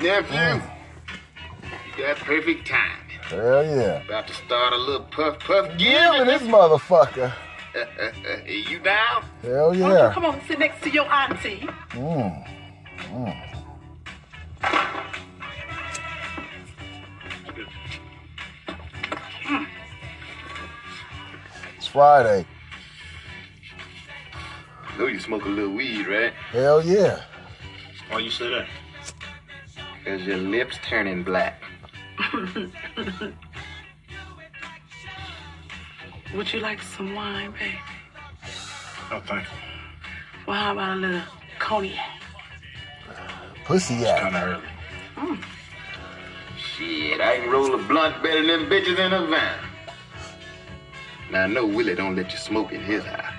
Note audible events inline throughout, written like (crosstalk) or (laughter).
Nephew, Mm. you got perfect time. Hell yeah. About to start a little puff puff Giving giving. this motherfucker. (laughs) you down? Hell Why don't you yeah. come on and sit next to your auntie? Mm. Mm. It's Friday. Know you smoke a little weed, right? Hell yeah. Why you say that? Cause your lips turning black. (laughs) Would you like some wine, baby? No, oh, thank you. Well, how about a little cognac? Pussy It's yeah. kind of early. Mm. Shit, I can roll a blunt better than them bitches in a van. Now I know Willie don't let you smoke in his house.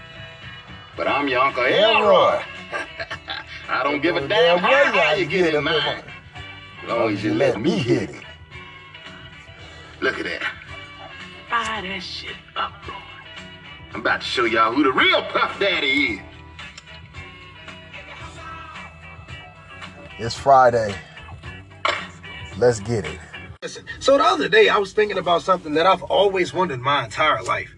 But I'm your Uncle Elroy. (laughs) I don't give a damn how, how you get in mine. As long as you let me hit it. Look at that. Fire that shit up, boy. I'm about to show y'all who the real Puff Daddy is. It's Friday. Let's get it. Listen, so the other day I was thinking about something that I've always wondered my entire life.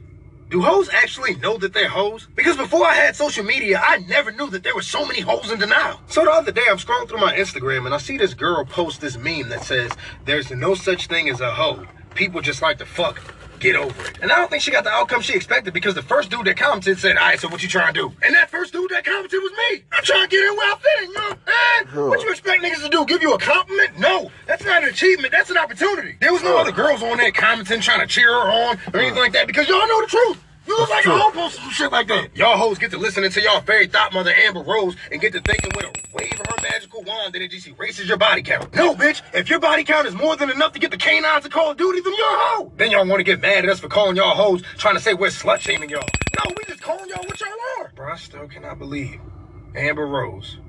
Do hoes actually know that they're hoes? Because before I had social media, I never knew that there were so many hoes in denial. So the other day I'm scrolling through my Instagram and I see this girl post this meme that says, There's no such thing as a hoe. People just like to fuck. Get over it. And I don't think she got the outcome she expected because the first dude that commented said, Alright, so what you trying to do? And that first dude that commented was me. I'm trying to get in where I fit in, you know? Eh? What you expect niggas to do? Give you a compliment? No. That's not an achievement. That's an opportunity. There was no other girls on there commenting, trying to cheer her on or anything like that because y'all know the truth. You look like a hoe posting some shit like that. Y'all hoes get to listening to y'all fairy thought mother Amber Rose and get to thinking with a wave of her magical wand that it just erases your body count. No, bitch. If your body count is more than enough to get the canines to Call of Duty, then you're a hoe. Then y'all want to get mad at us for calling y'all hoes, trying to say we're slut shaming y'all. No, we just calling y'all what y'all are. Bro, I still cannot believe Amber Rose,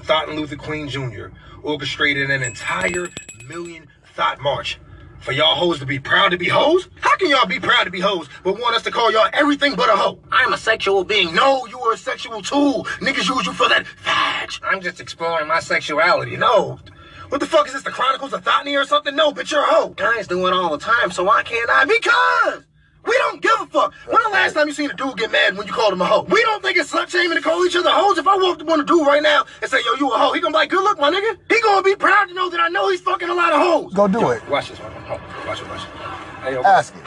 Thought and Luther Queen Jr. orchestrated an entire million thought march for y'all hoes to be proud to be hoes? How can y'all be proud to be hoes but want us to call y'all everything but a hoe? I'm a sexual being. No, you are a sexual tool. Niggas use you for that fudge. I'm just exploring my sexuality. No. What the fuck is this, the Chronicles of Thotney or something? No, bitch, you're a hoe. Guys do it all the time, so why can't I? Because we don't give a fuck. When the last time you seen a dude get mad when you called him a hoe? We don't think it's slut shaming to call each other hoes. If I walked up on a dude right now and say, yo, you a hoe, he gonna be like, good look, my nigga. He gonna be proud to know that I know he's fucking a lot of hoes. Go do it. Watch this one. Hold. Watch it, watch it. Hey, yo, Ask it.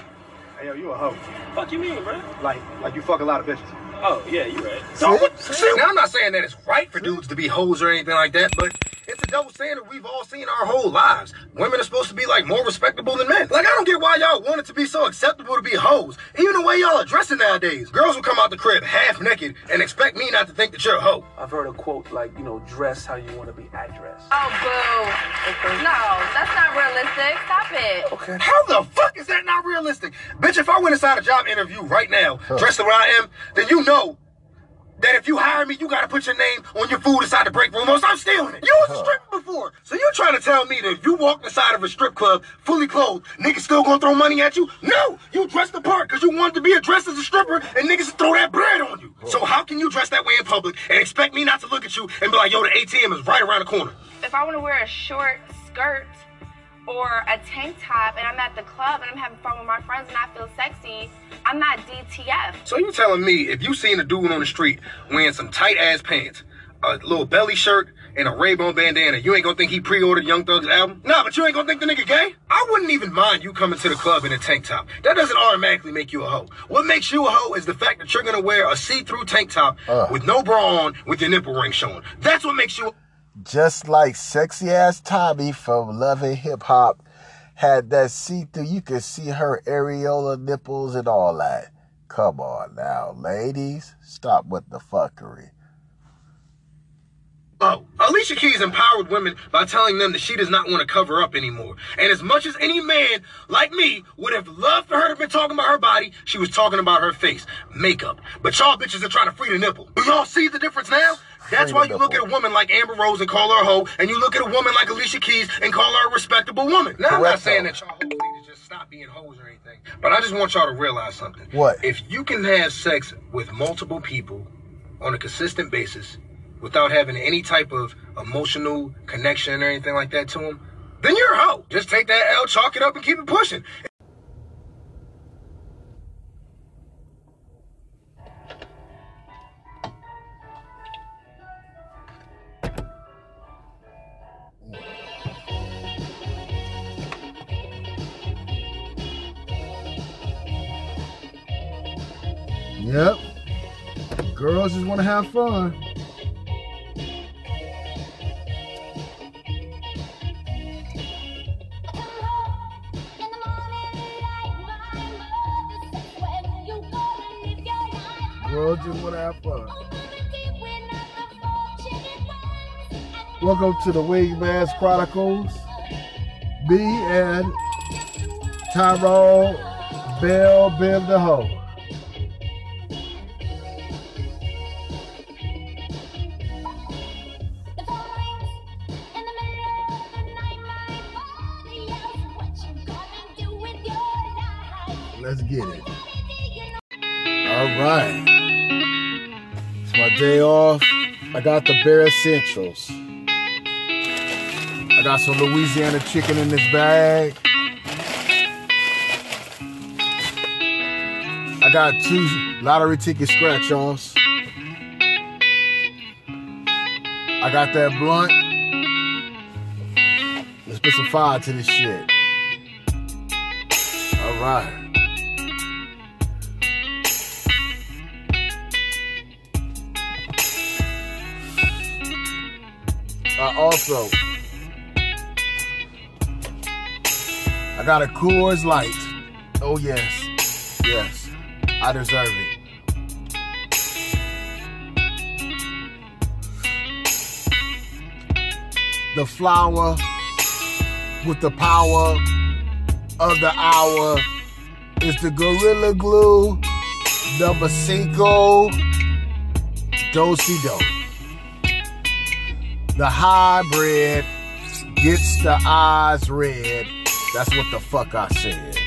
hey, yo, you a hoe. Fuck you mean, bro? Like, like you fuck a lot of bitches. Oh, yeah, you're right. So? See, now I'm not saying that it's right for dudes to be hoes or anything like that, but it's a double standard we've all seen our whole lives. Women are supposed to be like more respectable than men. Like I don't get why y'all want it to be so acceptable to be hoes. Even the way y'all are dressing nowadays. Girls will come out the crib half naked and expect me not to think that you're a hoe. I've heard a quote like, you know, dress how you want to be addressed. Oh, boo. No, that's not realistic. Stop it. Okay. How the fuck is that not realistic? Bitch, if I went inside a job interview right now, dressed the way I am, then you know that if you hire me, you gotta put your name on your food inside the break room or I'm stealing it. You was a stripper before. So you trying to tell me that if you walk inside of a strip club fully clothed, niggas still gonna throw money at you? No! You dressed the part because you wanted to be addressed as a stripper and niggas throw that bread on you. So how can you dress that way in public and expect me not to look at you and be like, yo, the ATM is right around the corner? If I want to wear a short skirt or a tank top and I'm at the club and I'm having fun with my friends and I feel sexy, I'm not DTF. So you telling me if you seen a dude on the street wearing some tight ass pants, a little belly shirt, and a Ray-Ban bandana, you ain't gonna think he pre-ordered Young Thug's album? Nah, but you ain't gonna think the nigga gay? I wouldn't even mind you coming to the club in a tank top. That doesn't automatically make you a hoe. What makes you a hoe is the fact that you're gonna wear a see-through tank top Uh. with no bra on with your nipple ring showing. That's what makes you Just like sexy ass Tommie from Love and Hip Hop had that see through, you could see her areola nipples and all that. Come on now, ladies, stop with the fuckery. Oh, Alicia Keys empowered women by telling them that she does not want to cover up anymore. And as much as any man like me would have loved for her to have been talking about her body, she was talking about her face, makeup. But y'all bitches are trying to free the nipple. Do y'all see the difference now? That's why you look at a woman like Amber Rose and call her a hoe, and you look at a woman like Alicia Keys and call her a respectable woman. Now, I'm not saying that y'all hoes need to just stop being hoes or anything, but I just want y'all to realize something. What? If you can have sex with multiple people on a consistent basis, without having any type of emotional connection or anything like that to them, then you're a hoe. Just take that L, chalk it up, and keep it pushing. Yep. Girls just want to have fun. Girls just want to have fun. Welcome to the Wingman's Chronicles. Me and Tyrone Bell Bim the Hoe. Got the bare essentials. I got some Louisiana chicken in this bag. I got two lottery ticket scratch offs. I got that blunt. Let's put some fire to this shit. All right. I also I got a Coors Light. Oh yes, yes, I deserve it. The flower with the power of the hour is the Gorilla Glue number cinco Dosey Do. The hybrid gets the eyes red. That's what the fuck I said.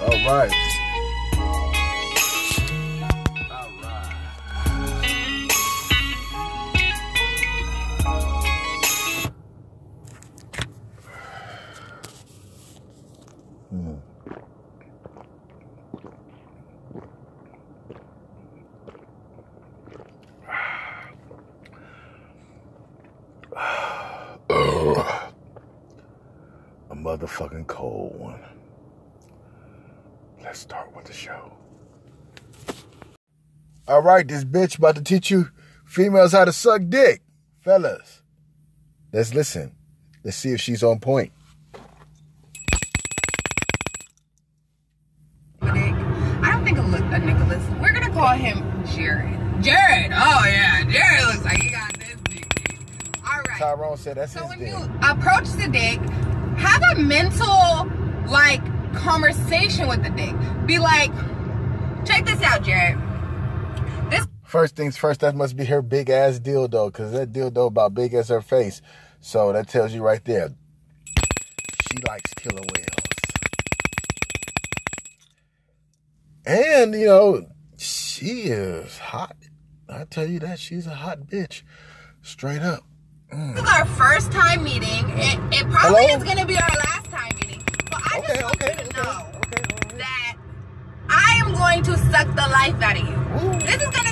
All right. Right, this bitch about to teach you females how to suck dick. Fellas, let's listen. Let's see if she's on point. I don't think a, look, a Nicholas. We're gonna call him Jared. Jared. Oh yeah, Jared looks like he got this big dick. All right. Tyrone said that's So his when you approach the dick, have a mental like conversation with the dick. Be like, check this out, Jared. First things first, that must be her big ass dildo, because that dildo about big as her face. So that tells you right there. She likes killer whales. And, you know, she is hot. I tell you that, she's a hot bitch. Straight up. Mm. This is our first time meeting. It, it probably Hello? is gonna be our last time meeting. But I Okay, just want okay, you to okay, know okay, all right. that I am going to suck the life out of you. Ooh. This is gonna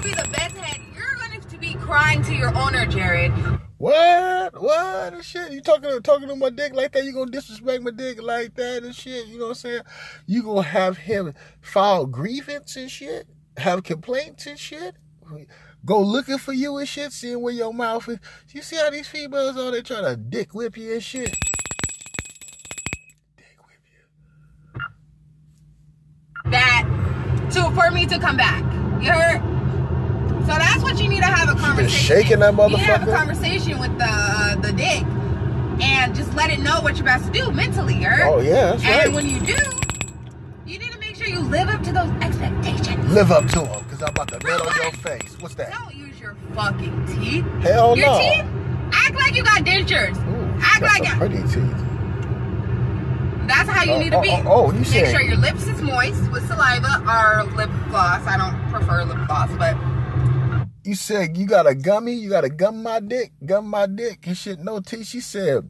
crying to your owner, Jared. What? What and shit? You talking talking to my dick like that? You gonna disrespect my dick like that and shit? You know what I'm saying? You gonna have him file grievance and shit? Have complaints and shit? Go looking for you and shit, seeing where your mouth is. You see how these females are? They try to dick whip you and shit. Dick whip you. that to for me to come back. You heard? So that's what you need to have a conversation. shaking that You need to have a conversation with the uh, the dick, and just let it know what you're about to do mentally. You heard? Oh yeah, that's And right. when you do, you need to make sure you live up to those expectations. Live up to him, cause I'm about to nut on your face. What's that? Don't use your fucking teeth. Hell your no. teeth act like you got dentures. Ooh. Act like some it. pretty teeth. That's how you Oh, need to oh, be. oh, oh, you Make said- sure your lips is moist with saliva or lip gloss. I don't prefer lip gloss, but You said you got a gummy, you got a gum my dick, gum my dick and shit, no teeth. She said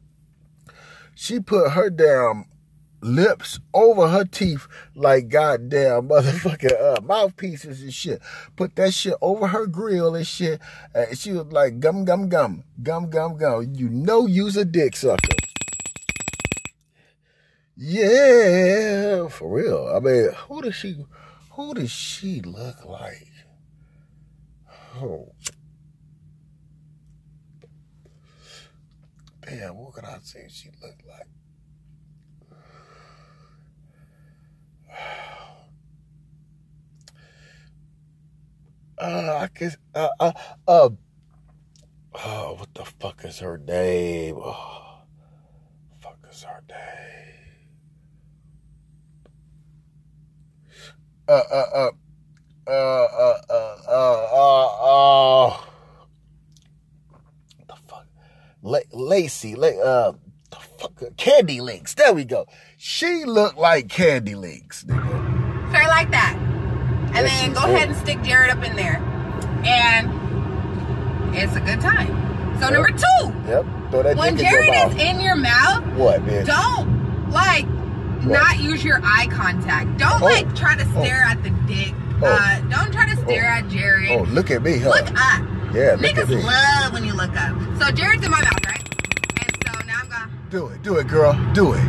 she put her damn lips over her teeth like goddamn motherfucking uh, mouthpieces and shit. Put that shit over her grill and shit. And she was like gum gum gum, gum gum gum. You know you's a dick sucker. Yeah, for real. I mean, who does she who does she look like? Oh. Damn, what could I say she looked like? (sighs) Uh, I guess, uh, uh, uh, oh, what the fuck is her name? Oh, fuck is her name? Uh, uh, uh, uh, uh, uh, uh, the fuck? La- Lacey, uh? Candy Links. There we go. She looked like Candy Links, nigga. straight like that. And Yes, then go ahead and stick Jared up in there. And it's a good time. So Yep. number two, Yep. Throw that when in Jared mouth. is in your mouth, what, bitch? don't like not use your eye contact. Don't Oh. like try to stare at the dick. Oh. Uh, don't try to stare Oh. at Jared. Oh, look at me, huh? Look up. Yeah, look Niggas at me. love when you look up. So Jared's in my mouth, Do it, do it, girl. Do it.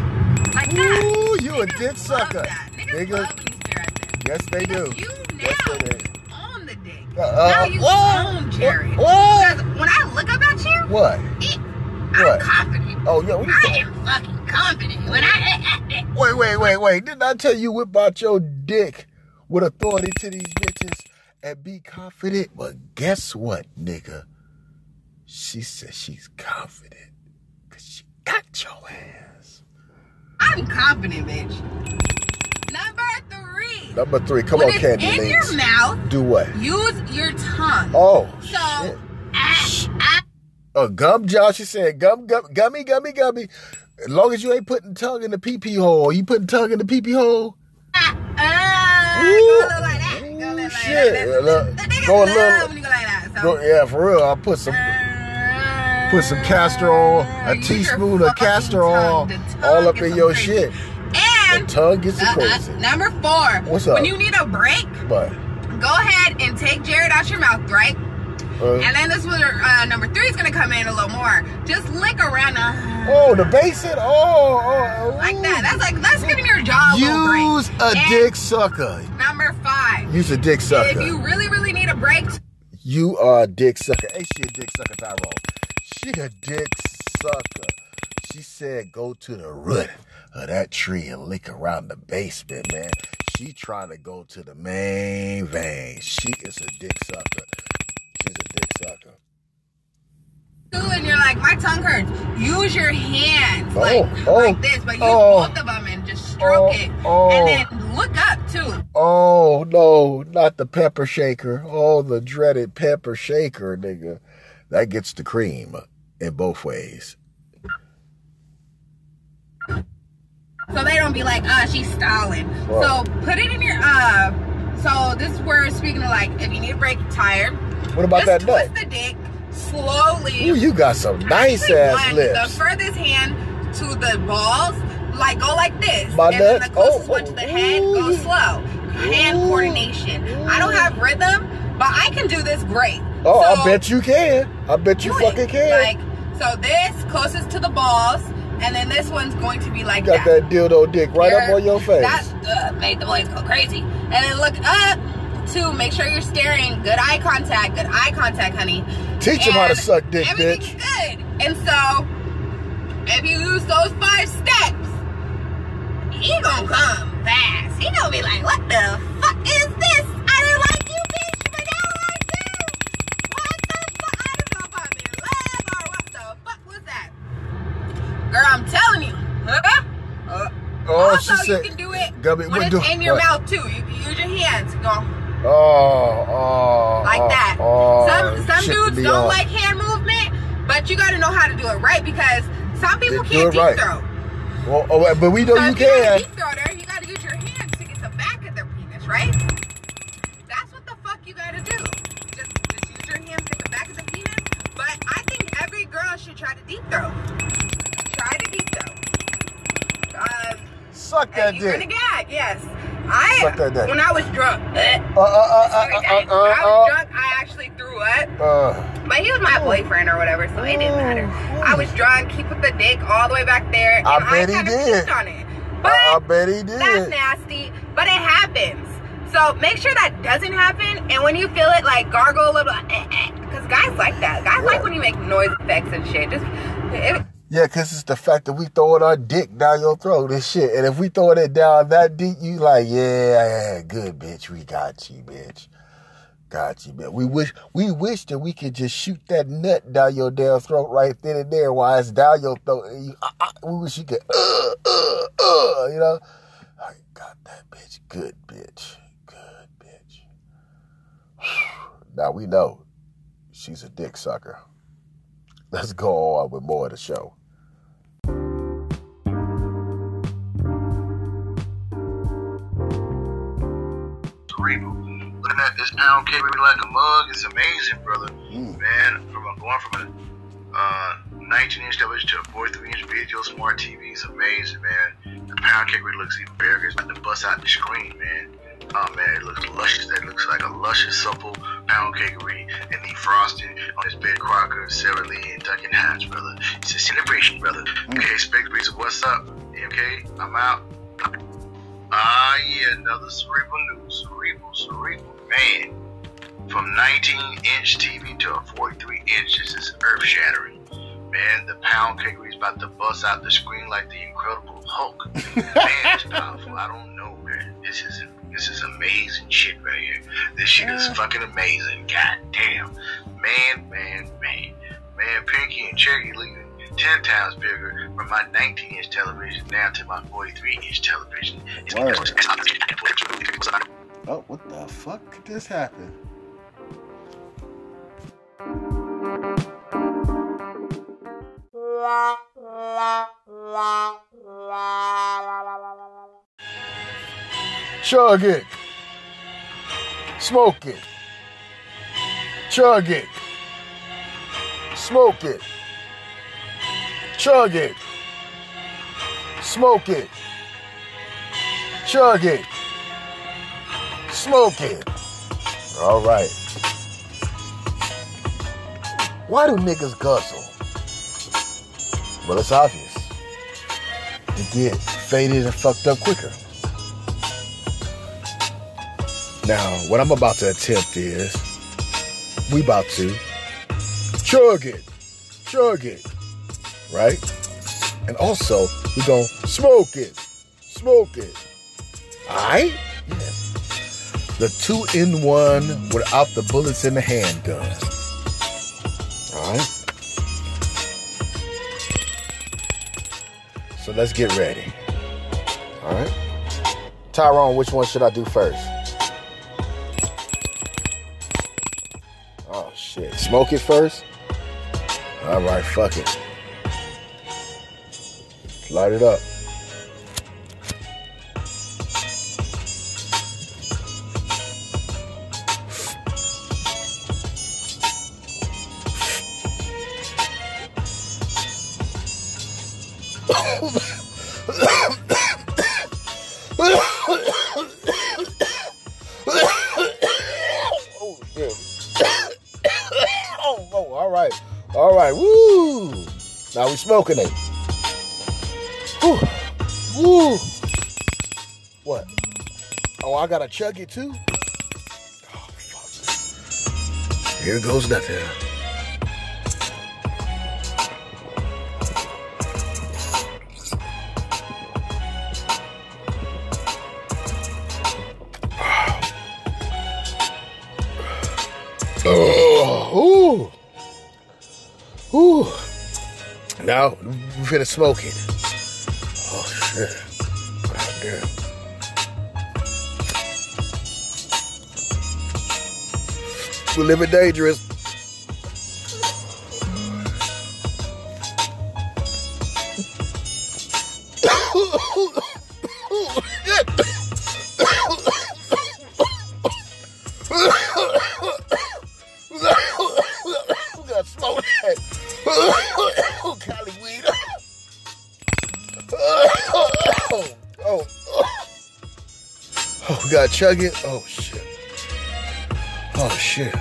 like that. Ooh, you a Niggas dick love sucker. that. Niggas Nigga. love when you stare at them. Yes, they Because do. You Yes, now they do. own the dick. Uh, uh, now you what? own Jared. What? Because when I look up at you, What? it, What? I'm confident. Oh, yeah. What you I talking- am fucking confident. When I (laughs) Wait, wait, wait, wait. Didn't I tell you whip out your dick with authority to these bitches and be confident? But guess what, nigga? She says she's confident because she got your ass. I'm confident, bitch. Number three. Number three. Come when on, Candy in Links. your mouth, Do what? use your tongue. Oh, so, shit. A gum jar, she said, gum, gum, gummy, gummy, gummy. As long as you ain't putting tongue in the pee pee hole. You putting tongue in the pee pee hole? ah, ah, Ooh. go like that. Go a little like shit. that. The, Look, the go a little- go like that. So, Go, yeah, for real. I'll put some uh, put some castor oil, a teaspoon of castor oil, tongue all up in your crazy. shit. And The tongue gets uh, you uh, number four. What's up? When you need a break, But go ahead and take Jared out your mouth, right? uh, And then this was uh, number three is gonna come in a little more. Just lick around the oh, the basin. Oh, oh, oh. like that. That's like that's giving your a break. Use a And dick sucker. Number five. Use a dick sucker. If you really, really need a break, You are a dick sucker. Hey, she a dick sucker, Tyrone. She a dick sucker. She said go to the root of that tree and lick around the basement, man. She trying to go to the main vein. She is a dick sucker. She's a dick sucker. and you're like, my tongue hurts. Use your hands Oh, like oh, like this, but use oh. both of them and just stroke Oh, it, oh. and then look up too. Oh no, not the pepper shaker. Oh, the dreaded pepper shaker, nigga. That gets the cream in both ways. So they don't be like, uh, she's stalling. So put it in your uh. So this is where speaking of like, if you need a break, tired, What about that twist nut? the dick slowly. Ooh, you got some nice ass lips. The furthest hand to the balls, like go like this. My and then the closest Oh, one to the head, go slow. Hand coordination. I don't have rhythm, but I can do this great. Oh, So, I bet you can. I bet you fucking can. Like, so this closest to the balls, and then this one's going to be like you got that. that dildo dick right up on your face. That uh, made the boys go crazy. And then look up to make sure you're staring. Good eye contact. Good eye contact, honey. Teach him how to suck dick, everything's bitch. good. And so, if you use those five steps, he gonna come fast. He gonna be like, what the fuck is this? I didn't Girl, I'm telling you. Huh? Uh, Oh, also, she said. you can do it Gummy, when it's do- in your what? mouth too. You can use your hands. Go Oh, oh, like oh, that. Oh, some some dudes don't like hand movement, but you got to know how to do it right because Some people Then do can't deep right. throat. Well, oh, but we know so you if you're a can. deep you gotta use your hands to get the back of their penis, right? That's what the fuck you gotta do. Just, just use your hands to get the back of the penis. But I think every girl should try to deep throat. Try to deep throat. Uh, Suck that and you're gonna gag, yes. I Suck that dick. when I was drunk, (laughs) uh, Uh, uh, uh, uh, uh, uh, when I was uh, drunk, I actually threw up. uh, uh. But he was my boyfriend or whatever, so it didn't matter. I was drunk. He put the dick all the way back there, and I I, bet he kind of did. on it. But I, bet he did. that's nasty. But it happens. So make sure that doesn't happen. And when you feel it, like gargle a little, because guys like that. Guys like when you make noise effects and shit. Just it, Yeah, because it's the fact that we throwing our dick down your throat and shit. And if we throwing it down that deep, you like, yeah, good, bitch. We got you, bitch. Got you, bitch. We wish, we wish that we could just shoot that nut down your damn throat right then and there while it's down your throat. You, uh, uh, we wish you could, uh, uh, uh, you know? I got that bitch. Good, bitch. Good, bitch. Now we know she's a dick sucker. Let's go on with more of the show. Looking at this pound cake like a mug, it's amazing, brother. Mm. Man, from a, going from a uh, 19 inch television to a 43 inch video smart TV, it's amazing, man. The pound cake looks even bigger. It's like to bust out the screen, man. Oh man, it looks luscious. That looks like a luscious, supple pound cakery and the frosting on this Betty Crocker, Sara Lee, and Duncan Hines, brother. It's a celebration, brother. Okay, Specs Breeze, what's up? Okay, I'm out. Ah, yeah, another cerebral news. Cerebral, cerebral, man. From 19 inch TV to a 43 inch, this is earth shattering. Man, the pound cakery is about to bust out the screen like the Incredible Hulk. (laughs) man, it's powerful. I don't know, man. This is this is amazing shit right here. This shit is fucking amazing. God damn. Man, man, man. Man, Pinky and Cherry leaving 10 times bigger from my 19 inch television now to my 43 inch television. Word. Oh, what the fuck could this happen? Chug it. Smoke it. Chug it. Smoke it. Chug it. Smoke it. Chug it. Smoke it. All right. Why do niggas guzzle? Well, it's obvious. To get faded and fucked up quicker. Now, what I'm about to attempt is we about to chug it, chug it, right? And also, we gonna smoke it, smoke it. All right? Yeah. The two in one without the bullets in the handgun. All right. So let's get ready. All right. Tyrone, which one should I do first? Oh shit. Smoke it first? All right, fuck it. Light it up. oh shit. oh, oh, all right. All right. Woo. Now we smoking it. What? Oh, I gotta chug it too? Oh, fuck. Here goes nothing. Oh, ooh. Ooh. Now, we're finna smoke it. Oh, shit. God damn. We're living dangerous. Chug it. Oh shit. Oh shit.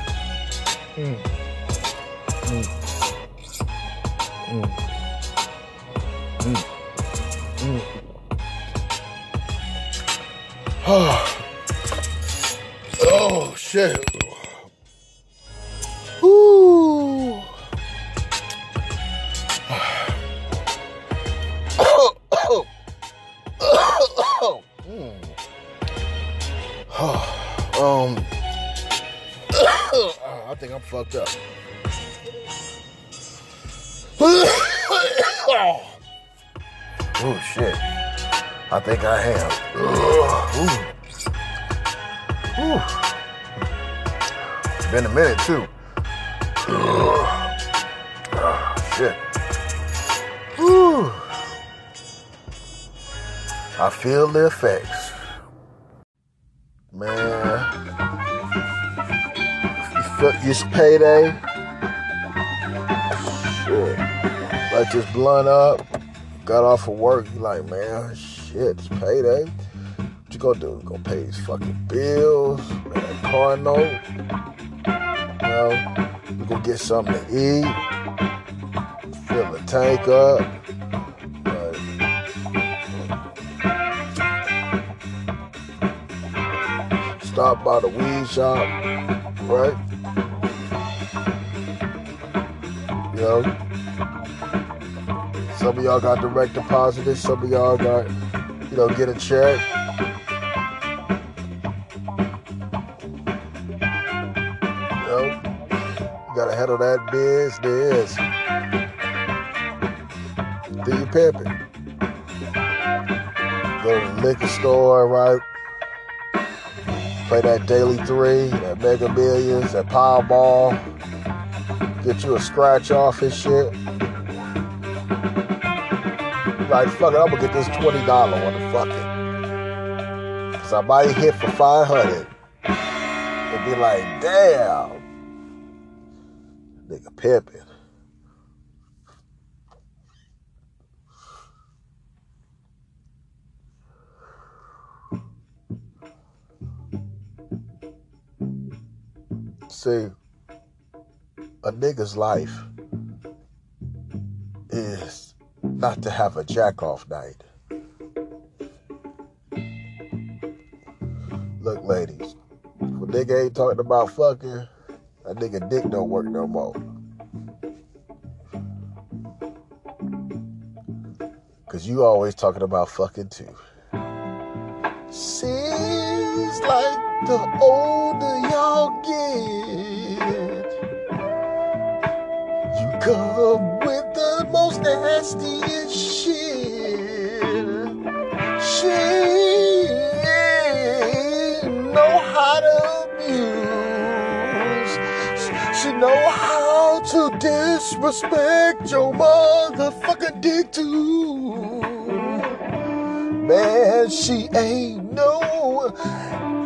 This blunt up. Got off of work. You like, man, shit, it's payday. What you gonna do? You gonna pay these fucking bills? That car note? You know, you gonna get something to eat. Fill the tank up. stop by the weed shop, right? You know, y'all got direct deposited, some of y'all got, you know, get a check. You know, you gotta handle that business. Do you pimp it? Go to the liquor store, right? Play that Daily 3, that Mega Millions, that Powerball. Get you a scratch off and shit. Like, fuck it, I'm gonna get this $20 on the fucking. Cause I might hit for 500 And be like, damn. Nigga pimping. See, a nigga's life is not to have a jack off night. Look, ladies, if a nigga ain't talking about fucking, that nigga dick don't work no more. Cause you always talking about fucking too. Seems like the older y'all get, come with the most nastiest shit. She know how to abuse. She know how to disrespect your motherfucking dick too. Man, she ain't no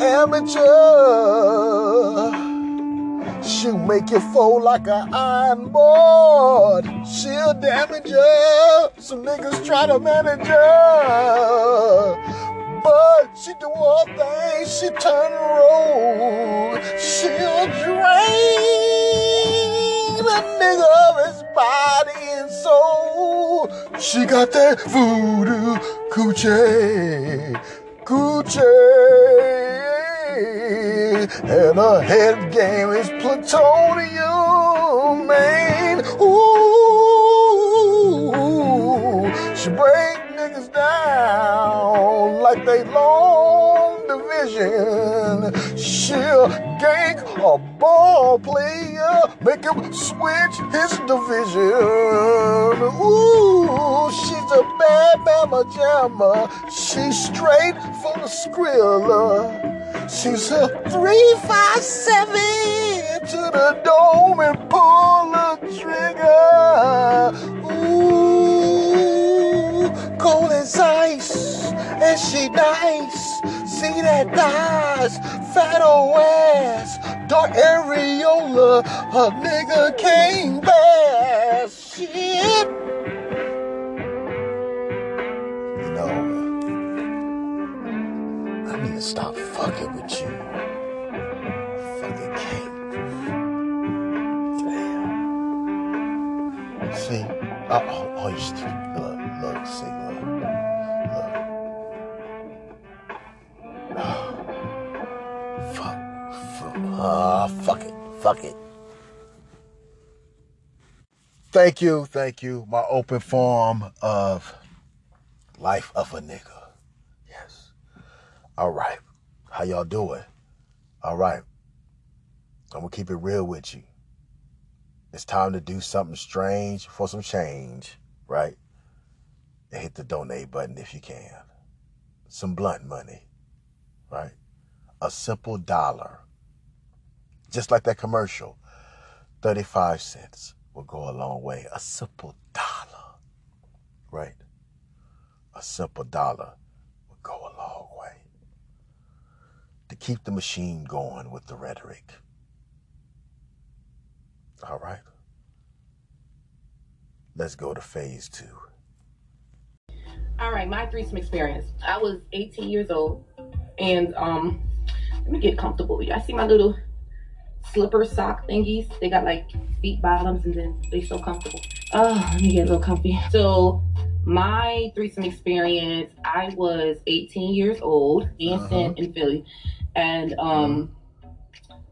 amateur. She'll make you fold like an iron board. She'll damage you. Some niggas try to manage her. But she do all things, she turn and roll. She'll drain the nigga of his body and soul. She got that voodoo coochie, coochie. And her head game is plutonium, man. Ooh, she break niggas down like they long division. She'll gank a ball player, make him switch his division. Ooh, she's a bad mama jammer. She's straight for the skrilla. She's a three five seven to the dome and pull the trigger. Ooh, cold as ice, and she nice. See that thighs, fat old ass, dark areola. A nigga came back. shit. To stop fucking with you. Fucking can't. Damn. See? Oh, oh, oh you stupid. Look, look, see, look. Look. (sighs) fuck. Fuck. Ah, fuck it. Fuck it. Thank you, thank you. My open form of life of a nigga. All right. How y'all doing? All right. I'm gonna keep it real with you. It's time to do something strange for some change, right? And hit the donate button if you can. Some blunt money, right? A simple dollar. Just like that commercial. 35 cents will go a long way. A simple dollar, right? A simple dollar will go a long way to keep the machine going with the rhetoric. All right. Let's go to phase two. All right, my threesome experience. I was 18 years old, and um, let me get comfortable. I see my little slipper sock thingies. They got like feet bottoms, and then they're so comfortable. Oh, let me get a little comfy. So my threesome experience. I was 18 years old, dancing Uh-huh. in Philly, and um.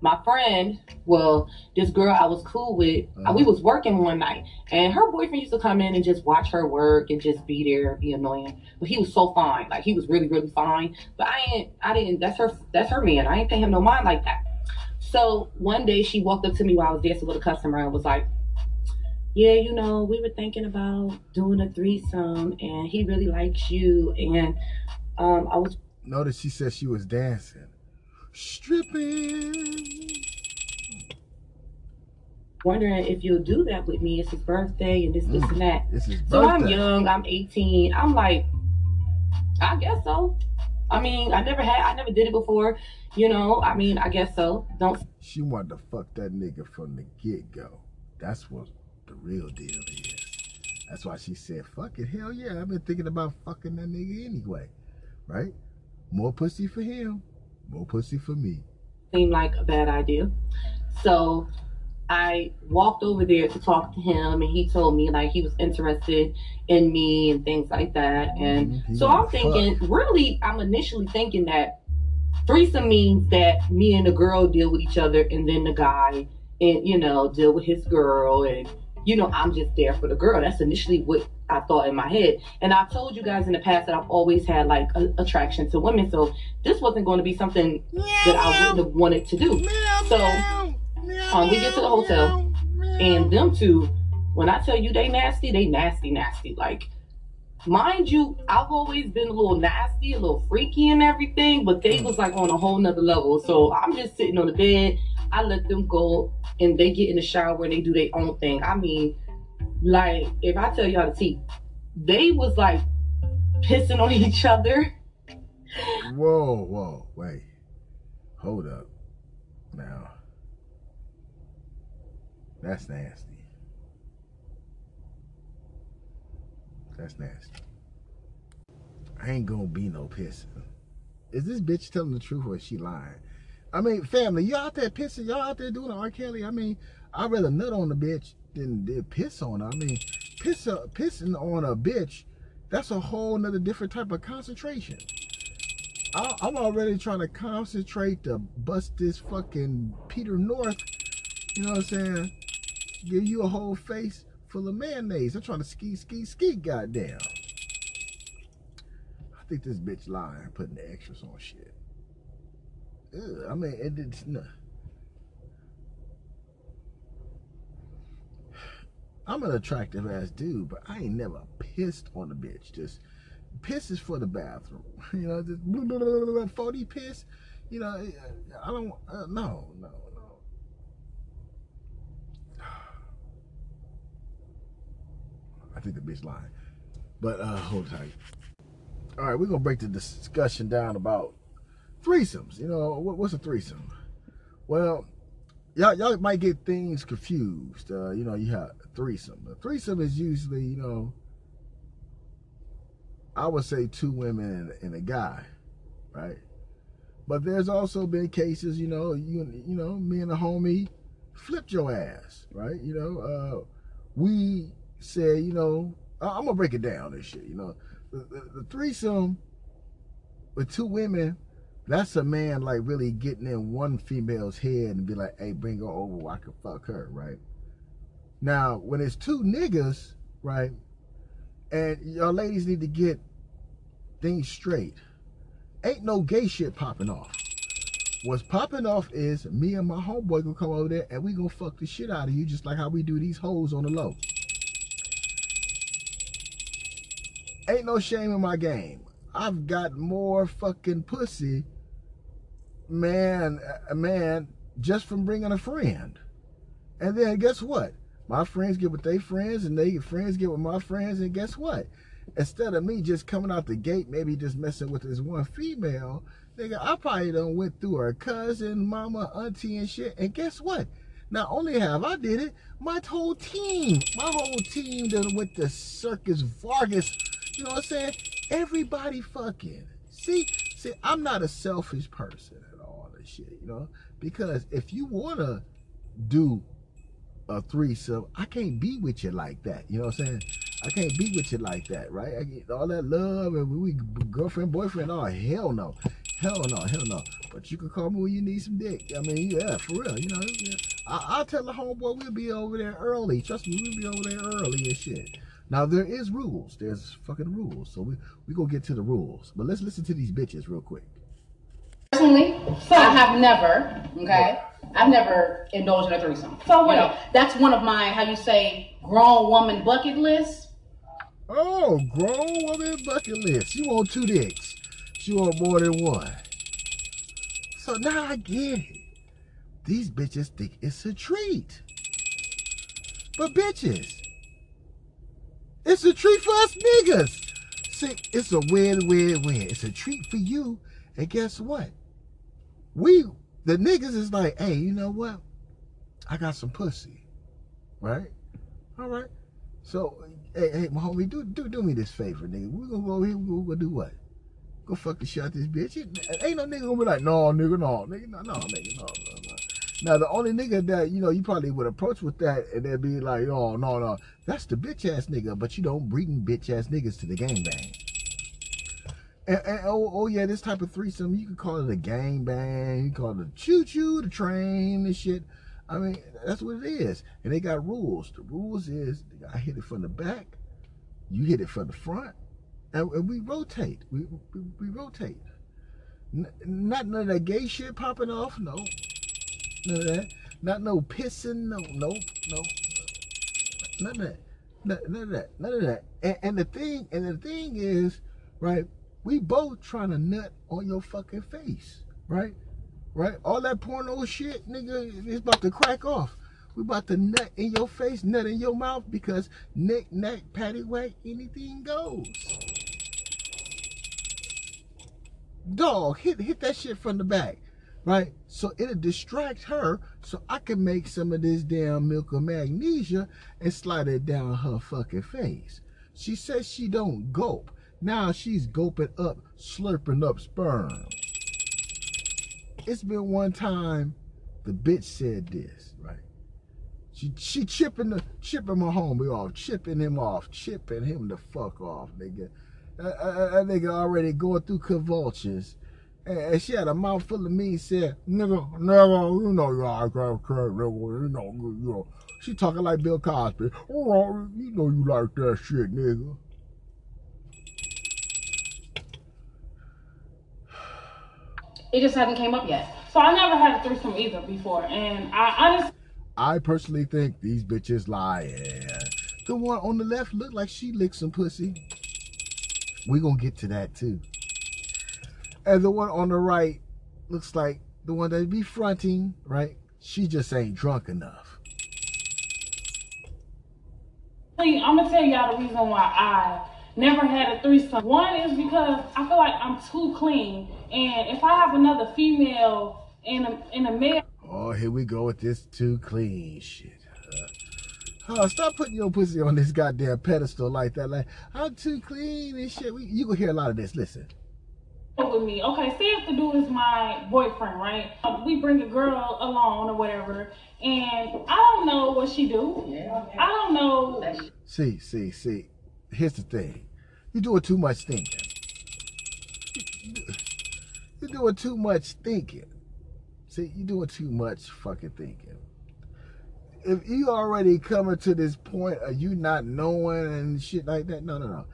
My friend, well, this girl I was cool with, uh, we was working one night, and her boyfriend used to come in and just watch her work and just be there, be annoying. But he was so fine, like he was really, really fine. But I ain't, I didn't. That's her, that's her man. I ain't pay him no mind like that. So one day she walked up to me while I was dancing with a customer and was like, "Yeah, you know, we were thinking about doing a threesome, and he really likes you." And um, I was Notice she said she was dancing. Stripping. wondering if you'll do that with me. It's his birthday and this, this, Mm. and that. It's his So I'm young. I'm 18. I'm like, I guess so. I mean, I never had, I never did it before. You know, I mean, I guess so. Don't She wanted to fuck that nigga from the get go. That's what the real deal is. That's why she said, fuck it. Hell yeah, I've been thinking about fucking that nigga anyway. Right? More pussy for him, more pussy for me. seem like a bad idea. So I walked over there to talk to him, and he told me like he was interested in me and things like that. And Mhm, so I'm thinking, really, I'm initially thinking that threesome means that me and the girl deal with each other, and then the guy, and you know, deal with his girl, and you know, I'm just there for the girl. That's initially what I thought in my head. And I've told you guys in the past that I've always had like a, attraction to women, so this wasn't going to be something that I wouldn't have wanted to do. So um, we get to the hotel, and them two, when I tell you they nasty, they nasty, nasty. Like, mind you, I've always been a little nasty, a little freaky and everything, but they was like on a whole nother level. So I'm just sitting on the bed. I let them go, and they get in the shower and they do their own thing. I mean, like, if I tell y'all the tea, they was like pissing on (laughs) each other. Whoa, whoa, wait. Hold up. Now. That's nasty. That's nasty. I ain't gonna be no pissing. Is this bitch telling the truth or is she lying? I mean, family, y'all out there pissing? Y'all out there doing R. Kelly? I mean, I'd rather nut on the bitch than, than piss on her. I mean, piss uh, pissing on a bitch, that's a whole nother different type of concentration. I, I'm already trying to concentrate to bust this fucking Peter North. You know what I'm saying? Give you a whole face full of mayonnaise. I'm trying to ski, ski, ski. Goddamn. I think this bitch lying, putting the extras on shit. Ugh, I mean, it, it's no. I'm an attractive ass dude, but I ain't never pissed on a bitch. Just piss is for the bathroom. (laughs) You know, just blah, blah, blah, blah, blah, 40 piss. You know, I don't, uh, no, no, no. (sighs) I think the bitch lying. But uh, hold tight. All right, we're gonna break the discussion down about threesomes. You know, what, what's a threesome? Well, y'all y'all might get things confused. Uh, you know, you have a threesome. A threesome is usually, you know, I would say two women and, and a guy, right? But there's also been cases, you know, you you know, me and a homie flipped your ass, right? You know, uh, we said, you know, I- I'm gonna break it down this shit. You know, the, the, the threesome with two women, that's a man like really getting in one female's head and be like, hey, bring her over, I can fuck her, right? Now, when it's two niggas, right, and y'all ladies need to get things straight. Ain't no gay shit popping off. What's popping off is me and my homeboy gonna come over there and we gonna fuck the shit out of you just like how we do these hoes on the low. Ain't no shame in my game. I've got more fucking pussy, man, uh, man, just from bringing a friend. And then guess what? My friends get with their friends, and they friends get with my friends, and guess what? Instead of me just coming out the gate, maybe just messing with this one female, nigga, I probably done went through her cousin, mama, auntie, and shit. And guess what? Not only have I did it, my whole team, my whole team done went to Circus Vargas. You know what I'm saying? Everybody fucking. See, see, I'm not a selfish person shit, you know, because if you wanna do a threesome, I can't be with you like that. You know what I'm saying? I can't be with you like that, right? I get all that love and we girlfriend, boyfriend. Oh hell no, hell no, hell no. But you can call me when you need some dick. I mean, yeah, for real. You know, yeah. I, I'll tell the homeboy we'll be over there early. Trust me, we'll be over there early and shit. Now there is rules. There's fucking rules. So we we gonna get to the rules. But let's listen to these bitches real quick. Personally, I have never, okay, I've never indulged in a threesome. So wait. You know, that's one of my, how you say, grown woman bucket list. Oh, grown woman bucket list. She want two dicks. She want more than one. So now I get it. These bitches think it's a treat. But bitches, it's a treat for us niggas. See, it's a win, win, win. It's a treat for you. And guess what? We, the niggas is like, hey, you know what? I got some pussy. Right? All right. So, hey, hey, my homie, do do do me this favor, nigga. We're gonna go here, we're gonna do what? Go fuck the shit this bitch. It- Ain't no nigga gonna be like, no, nigga, no, nigga, no, no, nigga, no, no, no. Now the only nigga that you know you probably would approach with that and they'd be like, oh no, no, that's the bitch ass nigga, but you don't bring bitch ass niggas to the gang bang. And, and oh, oh yeah, this type of threesome, you could call it a gang bang, you call it a choo choo, the train and shit. I mean, that's what it is. And they got rules. The rules is I hit it from the back, you hit it from the front, and, and we rotate. We, we, we rotate. N- not none of that gay shit popping off. No, none of that. Not no pissing. No, no, no. None of that. None, none of that. None of that. And, and the thing, and the thing is, right? We both trying to nut on your fucking face, right? Right? All that porno shit, nigga, is about to crack off. We about to nut in your face, nut in your mouth because nick, nack, patty whack, anything goes. Dog, hit hit that shit from the back, right? So it'll distract her, so I can make some of this damn milk of magnesia and slide it down her fucking face. She says she don't gulp. Now she's gulping up, slurping up sperm. It's been one time the bitch said this, right? She she chipping the chipping my homie off, chipping him off, chipping him the fuck off, nigga. That, that, that nigga already going through convulsions. And, and she had a mouth full of me. Said, "Nigga, nigga, you know you are crap, crap, nigga, you know, you know." She talking like Bill Cosby. Oh, you know you like that shit, nigga. It just hasn't came up yet. So I never had a threesome either before, and I honestly I personally think these bitches lying. The one on the left looked like she licked some pussy. We gonna get to that too. And the one on the right looks like the one that be fronting, right? She just ain't drunk enough. I'm gonna tell y'all the reason why I never had a threesome. One is because I feel like I'm too clean, and if I have another female and a, and a male. Oh, here we go with this too clean shit. Uh, oh, stop putting your pussy on this goddamn pedestal like that. Like I'm too clean and shit. We, you gonna hear a lot of this. Listen. with me. Okay, say if the dude is my boyfriend, right? Uh, We bring a girl along or whatever, and I don't know what she do. Yeah. I don't know. See, see, see. Here's the thing. You're doing too much thinking. You're doing too much thinking. See, you're doing too much fucking thinking. If you already coming to this point of you not knowing and shit like that, no, no, no.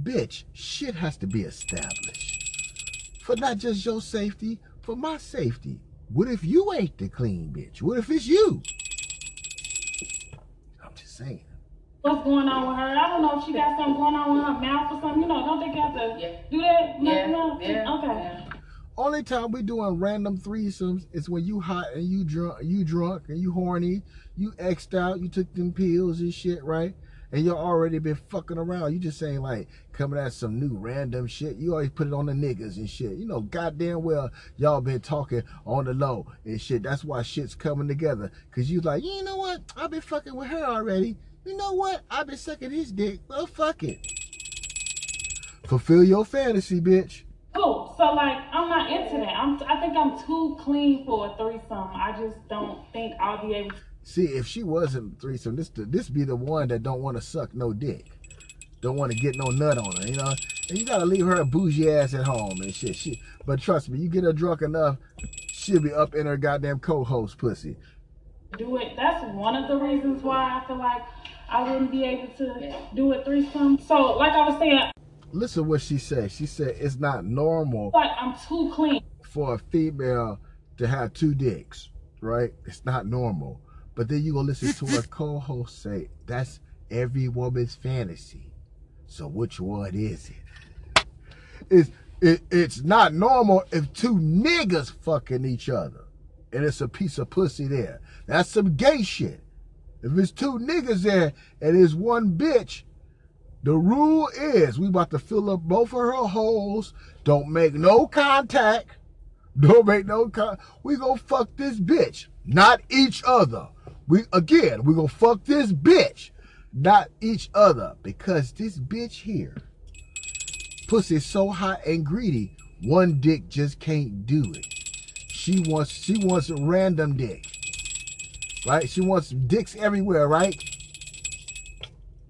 Bitch, shit has to be established. For not just your safety, for my safety. What if you ain't the clean bitch? What if it's you? I'm just saying. What's going on with her? I don't know if she got something going on with her mouth or something. You know, don't think you have to do that? No, Yeah, no. yeah, Okay. Only time we doing random threesomes is when you hot and you drunk, you drunk and you horny, you exed out, you took them pills and shit, right? And you already been fucking around. You just saying like coming at some new random shit. You always put it on the niggas and shit. You know, goddamn well y'all been talking on the low and shit. That's why shit's coming together. Cause you like, you know what? I've been fucking with her already. You know what? I've been sucking his dick. Well, fuck it. Fulfill your fantasy, bitch. Cool. So like, I'm not into that. I'm. I think I'm too clean for a threesome. I just don't think I'll be able. to. See, if she wasn't threesome, this this be the one that don't want to suck no dick, don't want to get no nut on her, you know. And you gotta leave her a bougie ass at home and shit. She, but trust me, you get her drunk enough, she'll be up in her goddamn co-host pussy. do it. That's one of the reasons why I feel like I wouldn't be able to do a threesome. So, like I was saying, Listen what she said. She said it's not normal like I'm too clean. for a female to have two dicks, right? It's not normal. But then you gonna listen to her (laughs) co-host say that's every woman's fantasy. So which one is it? It's it, it's not normal if two niggas fucking each other and it's a piece of pussy there. That's some gay shit. If it's two niggas there and it's one bitch, the rule is we about to fill up both of her holes. Don't make no contact. (laughs) Don't make no con. We gonna fuck this bitch, not each other. We again, we gonna fuck this bitch, not each other, because this bitch here, pussy so hot and greedy, one dick just can't do it. She wants, she wants a random dick, right? She wants dicks everywhere, right?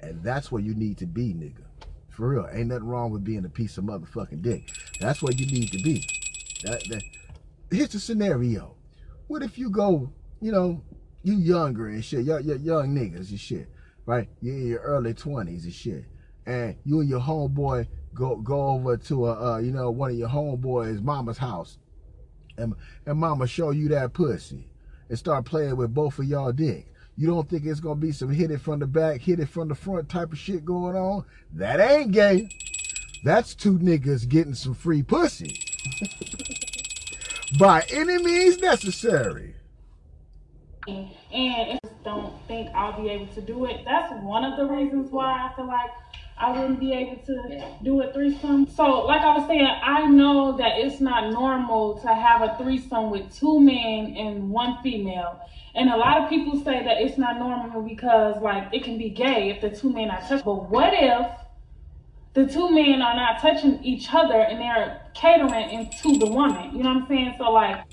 And that's where you need to be, nigga. For real, ain't nothing wrong with being a piece of motherfucking dick. That's where you need to be. That, that, here's the scenario. What if you go, you know, you younger and shit, you you young niggas and shit, right? You're in your early twenties and shit, and you and your homeboy go go over to a, uh, you know, one of your homeboys' mama's house, and and mama show you that pussy, and start playing with both of y'all dick. You don't think it's gonna be some hit it from the back, hit it from the front type of shit going on? That ain't gay. That's two niggas getting some free pussy. (laughs) By any means necessary. and I just don't think I'll be able to do it. That's one of the reasons why I feel like I wouldn't be able to do a threesome. So, like I was saying, I know that it's not normal to have a threesome with two men and one female. And a lot of people say that it's not normal because, like, it can be gay if the two men are touching. But what if the two men are not touching each other and they're catering into the woman? You know what I'm saying? So, like,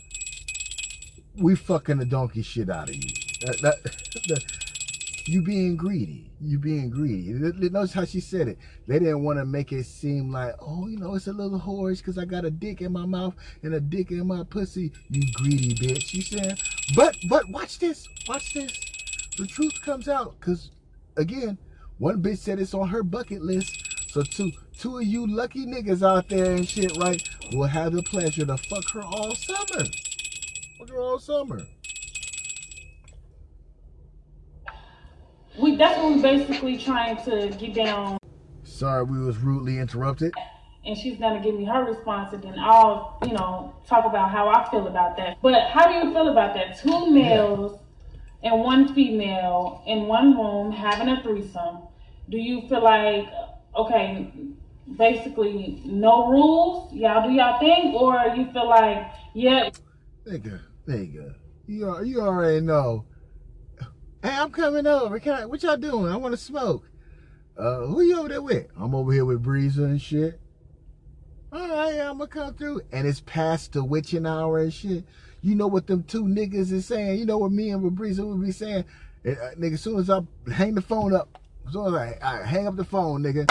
we fucking the donkey shit out of you. That, that, (laughs) that- you being greedy. You being greedy. Notice how she said it. They didn't want to make it seem like, oh, you know, it's a little whorish because I got a dick in my mouth and a dick in my pussy. You greedy bitch. She said, But but watch this. Watch this. The truth comes out because again, one bitch said it's on her bucket list. So two two of you lucky niggas out there and shit, right, will have the pleasure to fuck her all summer. Fuck her all summer. We that's what we basically trying to get down Sorry we was rudely interrupted. and she's gonna give me her response and then I'll, you know, talk about how I feel about that. But how do you feel about that? Two males and one female in one room having a threesome. Do you feel like okay, basically no rules, y'all do y'all thing, or you feel like, yeah, Nigga, nigga. You you already know. Hey, I'm coming over. Can I, what y'all doing? I want to smoke. Uh, who you over there with? I'm over here with Breezer and shit. All right, I'm gonna come through. And it's past the witching hour and shit. You know what them two niggas is saying? You know what me and Fabrice would be saying? Uh, nigga, as soon as I hang the phone up, as soon as I, I hang up the phone, nigga,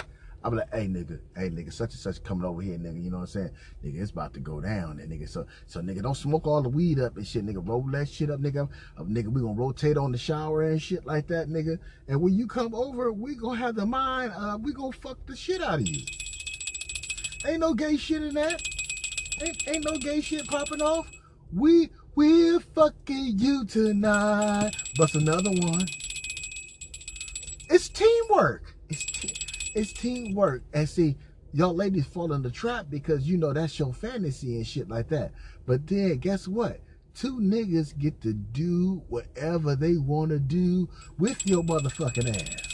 I'm like, hey nigga, hey nigga, such and such coming over here, nigga. You know what I'm saying? Nigga, it's about to go down, and nigga. So, so nigga, don't smoke all the weed up and shit, nigga. Roll that shit up, nigga. Uh, nigga, we gonna rotate on the shower and shit like that, nigga. And when you come over, we gonna have the mind. Uh, we gonna fuck the shit out of you. Ain't no gay shit in that. Ain't, ain't no gay shit popping off. We we're fucking you tonight. Bust another one. It's teamwork. It's it's teamwork. And see, y'all ladies fall in the trap because you know that's your fantasy and shit like that. But then guess what? Two niggas get to do whatever they want to do with your motherfucking ass.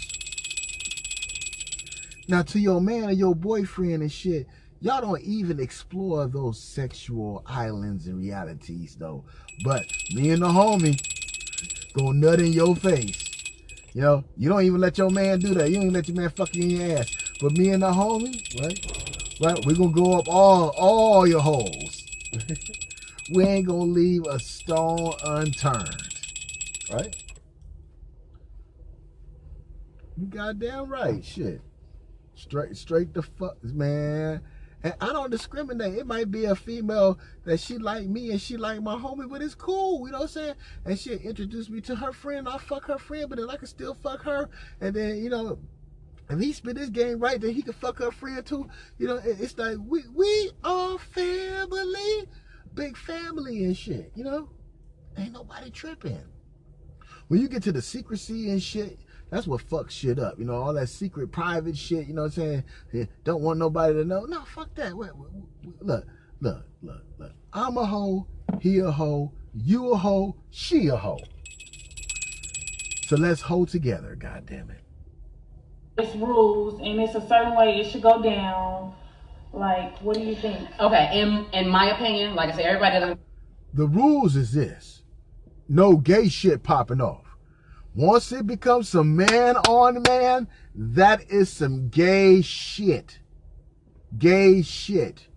Now to your man or your boyfriend and shit, y'all don't even explore those sexual islands and realities though. But me and the homie go nut in your face. You know, you don't even let your man do that. You don't even let your man fuck you in your ass. But me and the homie, right? Right, we're gonna go up all all your holes. (laughs) we ain't gonna leave a stone unturned. Right? You goddamn right, shit. Straight straight the fuck man. And I don't discriminate. It might be a female that she like me and she like my homie, but it's cool. You know what I'm saying? And she introduced me to her friend. I fuck her friend, but then I can still fuck her. And then, you know, if he spit this game right, then he can fuck her friend too. You know, it's like we we are family. Big family and shit, you know? Ain't nobody tripping. When you get to the secrecy and shit, that's what fucks shit up. You know, all that secret, private shit. You know what I'm saying? Don't want nobody to know. No, fuck that. Wait, wait, wait, look, look, look, look. I'm a hoe. He a hoe. You a hoe. She a hoe. So let's hold together. God damn it. It's rules, and it's a certain way it should go down. Like, what do you think? Okay, in in my opinion, like I said, everybody doesn't. The rules is this: no gay shit popping off. Once it becomes some man on man, that is some gay shit. Gay shit.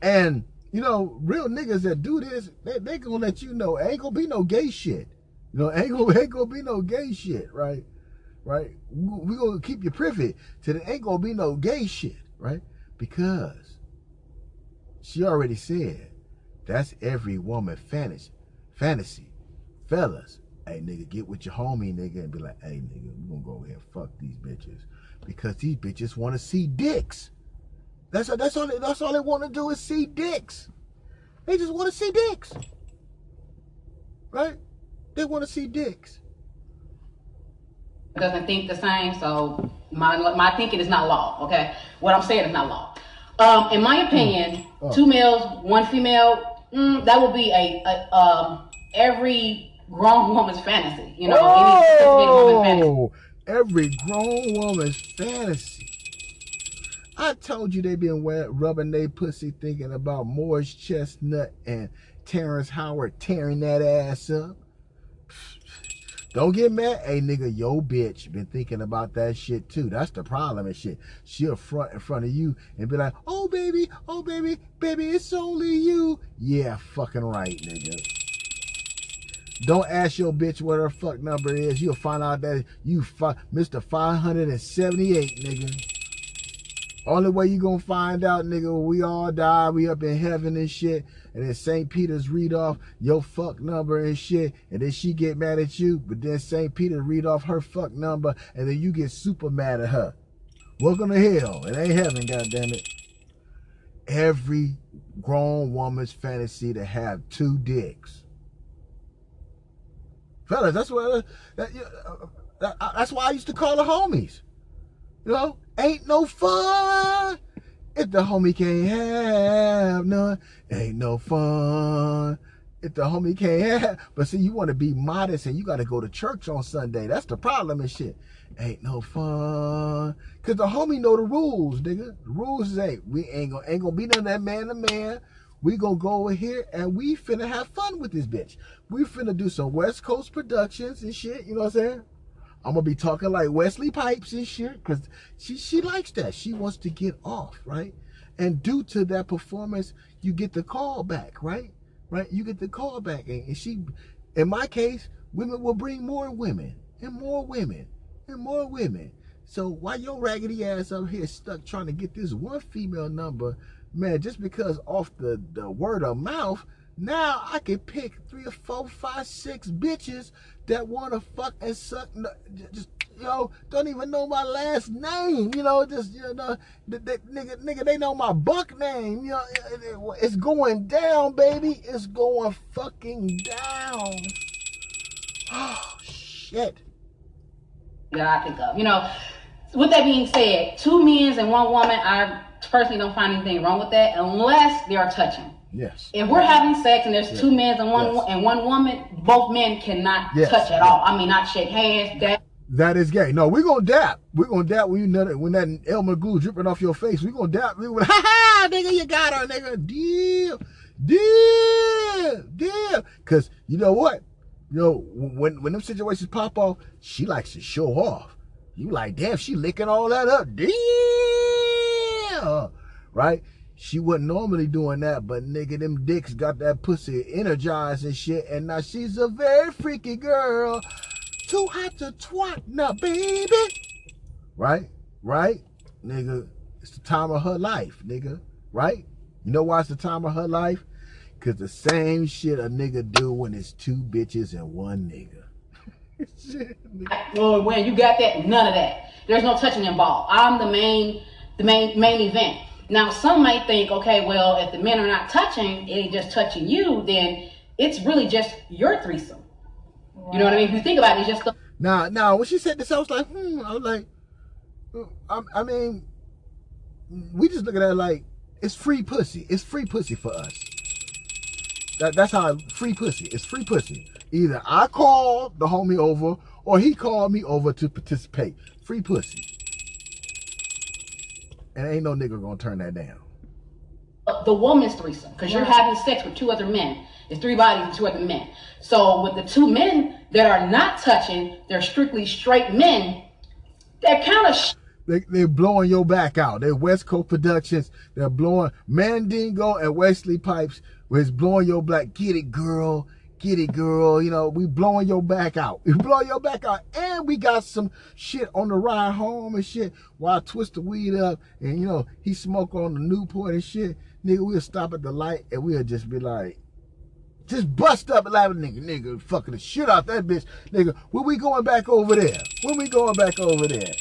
And, you know, real niggas that do this, they, they gonna let you know, ain't gonna be no gay shit. You know, (laughs) ain't gonna, ain't gonna be no gay shit, right? Right? We gonna keep you privy to the ain't gonna be no gay shit, right? Because she already said that's every woman fantasy. Fantasy. Fellas, hey nigga, get with your homie nigga and be like, hey nigga, we gonna go ahead and fuck these bitches. Because these bitches wanna see dicks. That's that's all they, that's all they wanna do is see dicks. They just wanna see dicks. Right? They wanna see dicks. Doesn't think the same, so my my thinking is not law. Okay, what I'm saying is not law. Um, in my opinion, Oh. two males, one female, mm, that would be a, a um every grown woman's fantasy. You know, any woman's. Oh, every grown woman's fantasy. I told you they been rubbing their pussy thinking about Morris Chestnut and Terrence Howard tearing that ass up. (sighs) Don't get mad. Hey, nigga, yo bitch been thinking about that shit too. That's the problem and shit. She'll front in front of you and be like, oh, baby, oh, baby, baby, it's only you. Yeah, fucking right, nigga. Don't ask your bitch what her fuck number is. You'll find out that you fi- Mr. 578, nigga. Only way you gonna find out, nigga, we all die, we up in heaven and shit, and then St. Peter's read off your fuck number and shit, and then she get mad at you, but then St. Peter read off her fuck number, and then you get super mad at her. Welcome to hell. It ain't heaven, goddammit. Every grown woman's fantasy to have two dicks. Fellas, that's what that, uh, that, that's why I used to call the homies. You know, ain't no fun if the homie can't have none. Ain't no fun if the homie can't (laughs) have. But see, you want to be modest and you got to go to church on Sunday. That's the problem and shit. Ain't no fun. Cause the homie know the rules, nigga. The rules is ain't we ain't gonna ain't gonna be none of that man to man. We gonna go over here and we finna have fun with this bitch. We finna do some West Coast productions and shit. You know what I'm saying? I'm gonna be talking like Wesley Pipes and shit, cause she she likes that. She wants to get off, right? And due to that performance, you get the call back, right? Right? You get the call back. And she, in my case, women will bring more women and more women and more women. So why your raggedy ass up here stuck trying to get this one female number, man, just because off the, the word of mouth, now I can pick three or four, five, six bitches that want to fuck and suck. Just, you know, don't even know my last name. You know, just, you know, the, the, nigga, nigga, they know my buck name. You know, it- it- it's going down, baby. It's going fucking down. Oh, (sighs) shit. that I think of. You know, with that being said, two men and one woman, I personally don't find anything wrong with that unless they are touching. Yes. If we're having sex and there's Yes. two men and one Yes. and one woman, both men cannot Yes. touch at all. I mean, not shake hands. That That is gay. No, we're gonna dap. We're gonna dap when you nut when that Elmer glue dripping off your face. We're gonna dap. We gonna, (laughs) ha ha, nigga, you got her, nigga. Deal, deal, deal. Cause you know what? You know, when when them situations pop off, she likes to show off. You like, damn, she licking all that up. Deal. Right? She wasn't normally doing that, but nigga, them dicks got that pussy energized and shit. And now she's a very freaky girl. Too hot to twat now, baby. Right? Right? Nigga, it's the time of her life, nigga. Right? You know why it's the time of her life? Cause the same shit a nigga do when it's two bitches and one nigga. (laughs) Shit, nigga. well, when you got that, none of that. There's no touching involved. I'm the main, the main main event. Now, some might think, okay, well, if the men are not touching, it ain't just touching you, then it's really just your threesome. You know what I mean? If you think about it, it's just the Now, now, when she said this, I was like, hmm. I was like, I, I mean, we just look at it like it's free pussy. It's free pussy for us. That, that's how free pussy. It's free pussy. Either I called the homie over or he called me over to participate. Free pussy. And ain't no nigga gonna turn that down. Uh, the woman's threesome because you're having sex with two other men. It's three bodies and two other men. So with the two men that are not touching, they're strictly straight men. They're kind of sh- They, they're blowing your back out. They're West Coast Productions. They're blowing Mandingo and Wesley Pipes. It's blowing your black. Get it, girl. Get it, girl. You know, we blowing your back out. (laughs) We blow your back out. And we got some shit on the ride home and shit. While I twist the weed up and, you know, he smoke on the Newport and shit. Nigga, we'll stop at the light and we'll just be like, just bust up and laugh, nigga, nigga, fucking the shit out that bitch, nigga. When we going back over there? When we going back over there?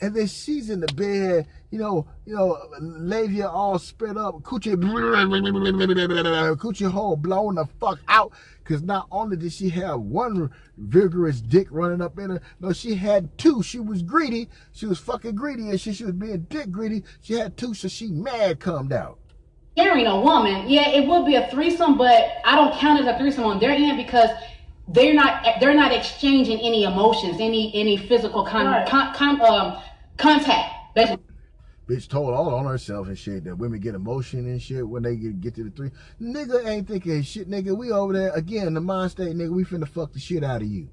And then she's in the bed, you know, you know, labia all spread up, coochie, (laughs) coochie hole blown the fuck out. Cause not only did she have one vigorous dick running up in her, no, she had two. She was greedy. She was fucking greedy, and she, she was being dick greedy. She had two, so she mad comed out. carrying a woman. Yeah, it would be a threesome, but I don't count it as a threesome on their end because they're not they're not exchanging any emotions, any any physical con, Right. con, con um contact. Basically. Bitch told all on herself and shit that women get emotion and shit when they get, get to the three. Nigga ain't thinking shit, nigga. We over there again, the mind state, nigga. We finna fuck the shit out of you.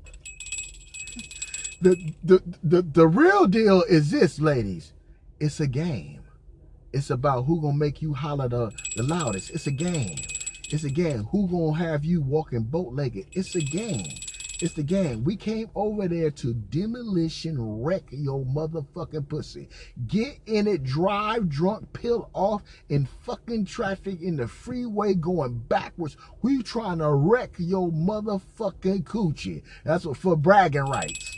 The the the the real deal is this, ladies. It's a game. It's about who gonna make you holler the, the loudest. It's a game. It's a game. Who gonna have you walking boat legged? It's a game. It's the game. We came over there to demolition wreck your motherfucking pussy. Get in it, drive drunk, peel off in fucking traffic in the freeway going backwards. We trying to wreck your motherfucking coochie. That's what for bragging rights.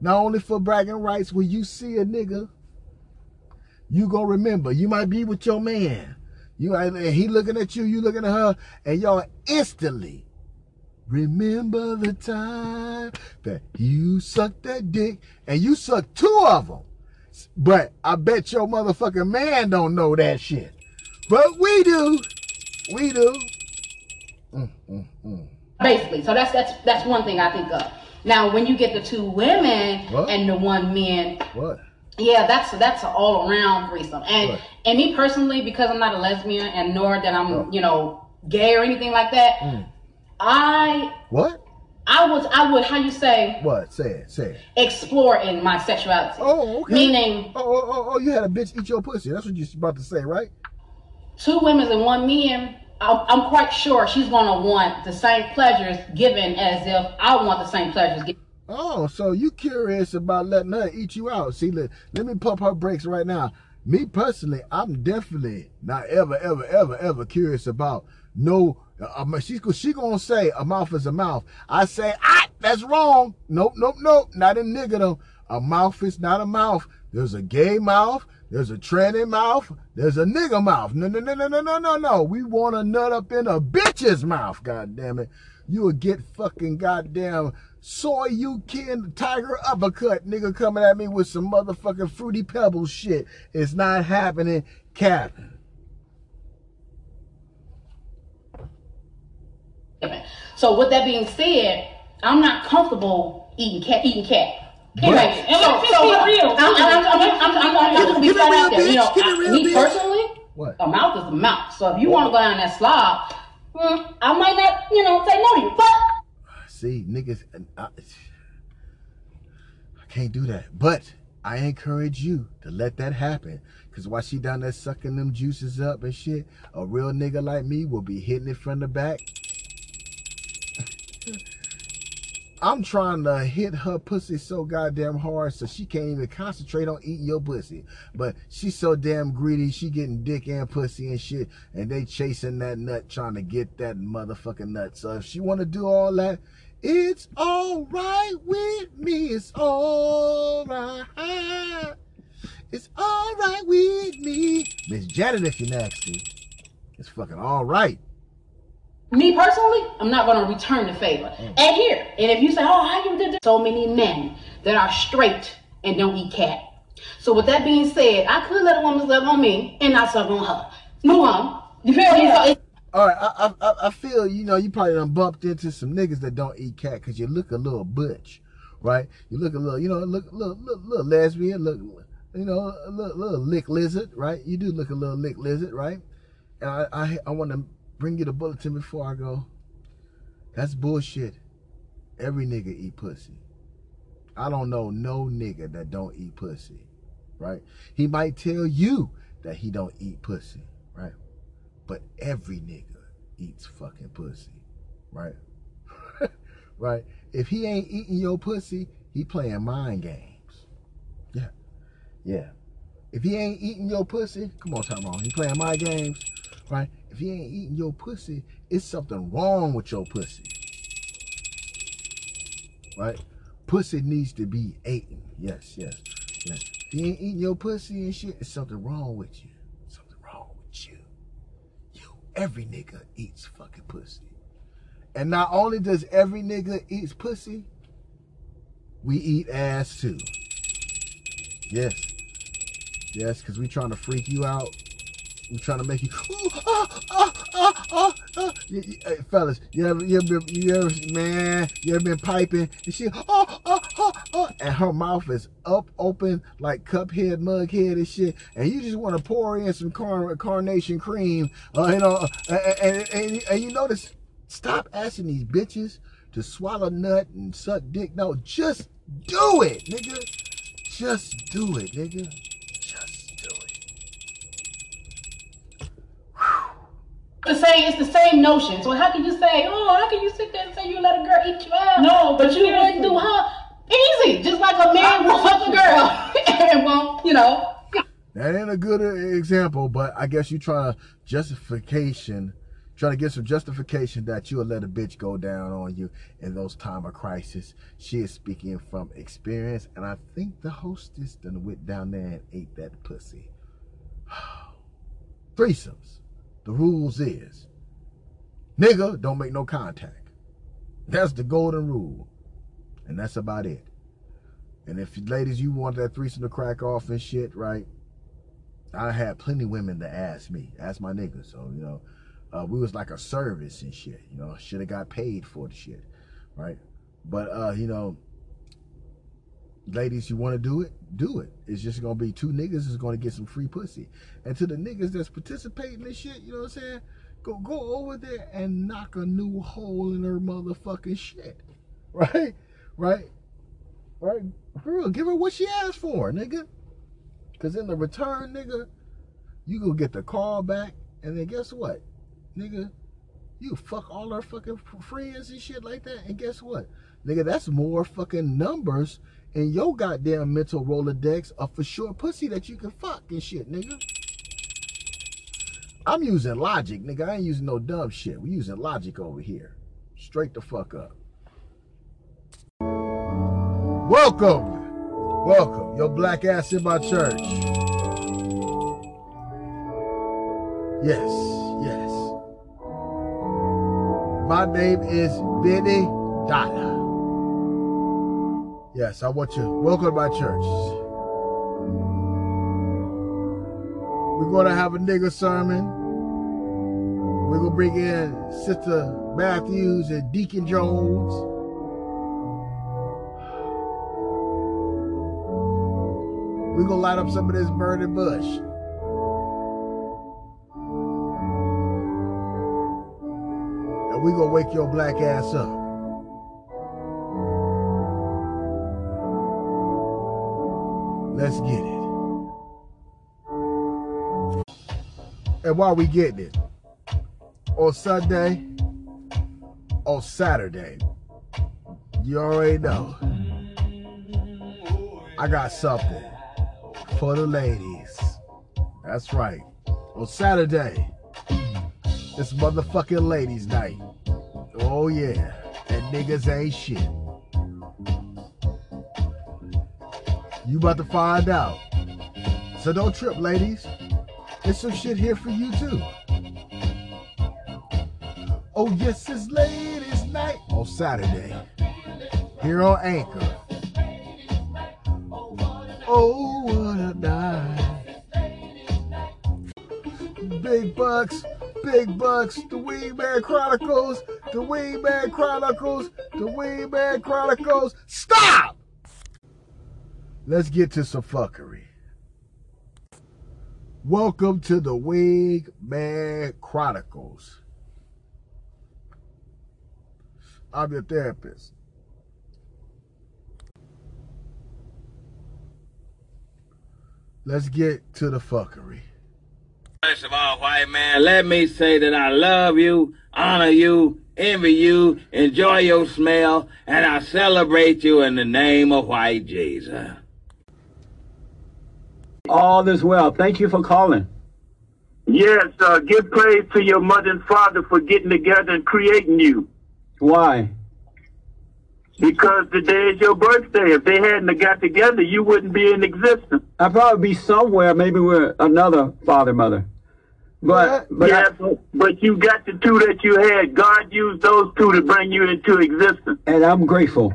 Not only for bragging rights, when you see a nigga, you gonna remember. You might be with your man. You and he looking at you, you looking at her, and y'all instantly remember the time that you sucked that dick, and you sucked two of them. But I bet your motherfucking man don't know that shit. But we do. We do. Mm, mm, mm. Basically. So that's that's that's one thing I think of. Now when you get the two women What? and the one man, What? Yeah, that's that's an all around threesome. And Right. and me personally, because I'm not a lesbian and nor that I'm Oh. you know gay or anything like that, Mm. I What? I was I would how you say What? Say it. Say it. explore in my sexuality. Oh, okay. Meaning Oh, oh, oh, oh, you had a bitch eat your pussy. That's what you're about to say, right? two women and one man. I'm I'm quite sure she's gonna want the same pleasures given as if I want the same pleasures given. Oh, so you curious about letting her eat you out? See, let, let me pump her brakes right now. Me personally, I'm definitely not ever, ever, ever, ever curious about no. Uh, she's she gonna say a mouth is a mouth. I say, ah, that's wrong. Nope, nope, nope. Not a nigga though. A mouth is not a mouth. There's a gay mouth. There's a tranny mouth. There's a nigga mouth. No, no, no, no, no, no, no, no. We want a nut up in a bitch's mouth. God damn it. You will get fucking goddamn soy you can tiger uppercut nigga coming at me with some motherfucking fruity pebbles shit. It's not happening, Cap. So with that being said, I'm not comfortable eating cat eating cat. Period. Right. And So, so be real. I'm, I'm, I'm, I'm, I'm, I'm, I'm, I'm gonna be Keep it flat out there. You know, bitch. Keep it I- me bitch. personally, What? a mouth is a mouth. So if you want to go down that slob, mm, I might not, you know, say no to you. But See, niggas, I, I can't do that. But I encourage you to let that happen. Cause while she down there sucking them juices up and shit, a real nigga like me will be hitting it from the back. (laughs) I'm trying to hit her pussy so goddamn hard so she can't even concentrate on eating your pussy. But she's so damn greedy, she getting dick and pussy and shit, and they chasing that nut trying to get that motherfucking nut. So if she wanna do all that, it's alright with me. It's alright. It's alright with me. Miss Janet if you're nasty. It's fucking alright. me personally, I'm not gonna return the favor. Mm. And here, and if you say, oh, how you did this? So many men that are straight and don't eat cat. So with that being said, I could let a woman suck on me and not suck on her. Move on. You feel me? So it's All right, I, I I- feel you know you probably done bumped into some niggas that don't eat cat because you look a little butch, right? You look a little, you know, look little little, little lesbian, look, you know, a little, little lick lizard, right? You do look a little lick lizard, right? And I I, I want to bring you the bulletin before I go. That's bullshit. Every nigga eat pussy. I don't know no nigga that don't eat pussy, right? He might tell you that he don't eat pussy, right? But every nigga eats fucking pussy, right? (laughs) right? If he ain't eating your pussy, he playing mind games. Yeah. Yeah. If he ain't eating your pussy, come on, Tyrone. He playing mind games, right? If he ain't eating your pussy, it's something wrong with your pussy. Right? Pussy needs to be eaten. Yes, yes, yes. If he ain't eating your pussy and shit, it's something wrong with you. Something wrong with you. You, every nigga eats fucking pussy. And not only does every nigga eats pussy, we eat ass too. Yes. Yes, because we trying to freak you out. We trying to make you, ooh, ah, ah, ah, ah, ah. You- you- hey, fellas, you ever, you ever, you ever, man, you ever been piping and she, oh, oh, oh, oh, and her mouth is up, open like cuphead, mughead and shit, and you just want to pour in some car, carnation cream, uh, you know, and, and, and, and you notice, stop asking these bitches to swallow nut and suck dick. No, just do it, nigga. Just do it, nigga. Just do it. The same. It's the same notion. So how can you say, oh, how can you sit there and say you let a girl eat you out? No, but but you wouldn't do her easy, just like a man (laughs) will fuck a girl (laughs) and won't, you know. That ain't a good uh, example, but I guess you try to justification, trying to get some justification that you'll let a bitch go down on you in those time of crisis. She is speaking from experience, and I think the hostess done went down there and ate that pussy. (sighs) Threesomes. The rules is, nigga, don't make no contact. That's the golden rule, and that's about it. And if ladies, you want that threesome to crack off and shit, right? I had plenty women to ask me, ask my niggas. So you know, uh, we was like a service and shit. You know, should have got paid for the shit, right? But uh, you know, ladies, you want to do it, do it. It's just gonna be two niggas is gonna get some free pussy, and to the niggas that's participating in this shit, you know what I'm saying? Go go over there and knock a new hole in her motherfucking shit. (laughs) right? Right? Right? Girl, give her what she asked for, nigga. Cause in the return, nigga, you go get the call back, and then guess what, nigga? You fuck all her fucking friends and shit like that, and guess what, nigga? That's more fucking numbers in your goddamn mental Rolodex of for sure pussy that you can fuck and shit, nigga. I'm using logic, nigga. I ain't using no dumb shit. We using logic over here. Straight the fuck up. Welcome. Welcome. Your black ass in my church. Yes, yes. My name is Benny Dada. Yes, I want you. Welcome to my church. We're going to have a nigga sermon. We're going to bring in Sister Matthews and Deacon Jones. We're going to light up some of this burning bush. And we're going to wake your black ass up. Let's get it. And while we getting it, on Sunday, on Saturday, you already know, I got something for the ladies. That's right. On Saturday, it's motherfucking ladies' night. Oh yeah, and niggas ain't shit. You about to find out. So don't trip, ladies. There's some shit here for you too. Oh yes, it's ladies' night on Saturday. Here on Anchor. Oh, what a night. Big bucks, big bucks, the Wingman Chronicles, the Wingman Chronicles, the Wingman Chronicles. Stop! Let's get to some fuckery. Welcome to the Wingman Chronicles. I'm your therapist. Let's get to the fuckery. First of all, white man, let me say that I love you, honor you, envy you, enjoy your smell, and I celebrate you in the name of white Jesus. All is well. Thank you for calling. Yes, uh, give praise to your mother and father for getting together and creating you. Why? Because today is your birthday. If they hadn't have got together, you wouldn't be in existence. I'd probably be somewhere, maybe with another father, mother. But, but yeah, I- but, but you got the two that you had. God used those two to bring you into existence. and I'm grateful.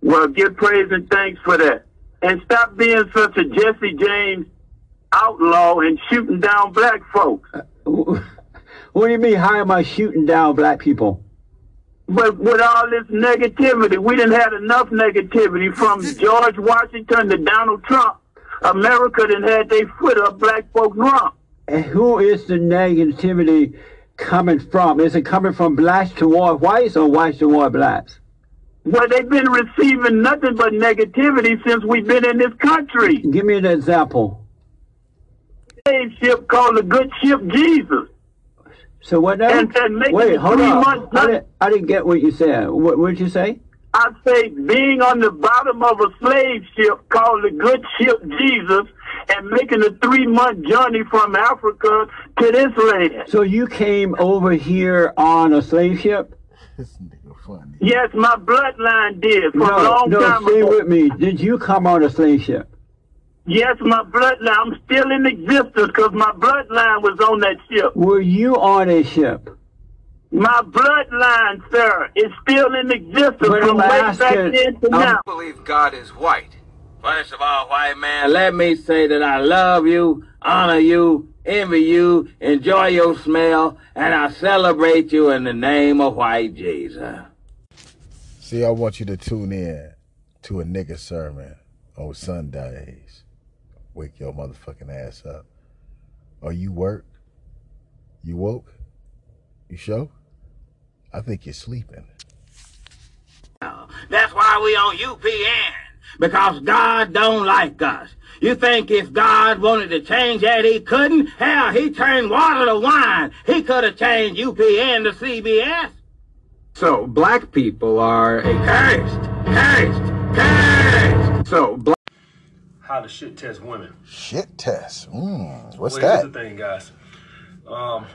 Well, give praise and thanks for that. And stop being such a Jesse James outlaw and shooting down black folks. Uh, (laughs) what do you mean? How am I shooting down black people? But with all this negativity, we didn't have enough negativity from George Washington to Donald Trump. America didn't had their foot up black folks' rump. And who is the negativity coming from? Is it coming from blacks toward whites or whites toward blacks? Well, they've been receiving nothing but negativity since we've been in this country. Give me an example. Slave ship called the Good Ship Jesus. So what now? And- and making Wait, it hold three on. months- I didn't, I didn't get what you said. What what did you say? I say being on the bottom of a slave ship called the Good Ship Jesus and making a three month journey from Africa to this land. So you came over here on a slave ship? Yes, my bloodline did from a No, long no, time stay ago. with me. Did you come on a slave ship? Yes, my bloodline. I'm still in existence because my bloodline was on that ship. Were you on a ship? My bloodline, sir, is still in existence But from I'm way back asking- then to I'm- now. believe God is white. First of all, white man, let me say that I love you, honor you, envy you, enjoy your smell, and I celebrate you in the name of white Jesus. See, I want you to tune in to a nigga sermon on Sundays. Wake your motherfucking ass up. Are you work? You woke? You show? I think you're sleeping. That's why we on UPN. Because God don't like us. You think if God wanted to change that, he couldn't? Hell, he turned water to wine. He could have changed UPN to CBS. So black people are a Cursed, cursed, cursed. so black. How to shit test women. Shit test. Mm, what's well, that? Here's the thing, guys. Um,